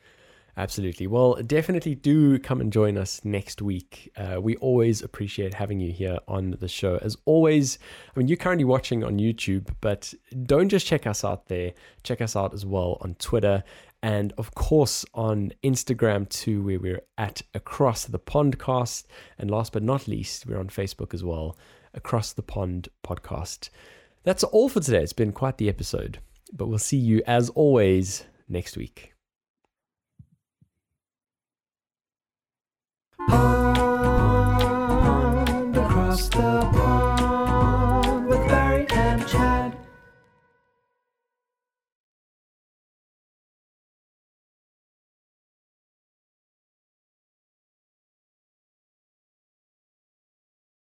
Absolutely. Well, definitely do come and join us next week. Uh, we always appreciate having you here on the show. As always, I mean, you're currently watching on YouTube, but don't just check us out there. Check us out as well on Twitter and, of course, on Instagram too, where we're at Across the Pondcast. And last but not least, we're on Facebook as well, Across the Pond Podcast. That's all for today. It's been quite the episode, but we'll see you as always next week.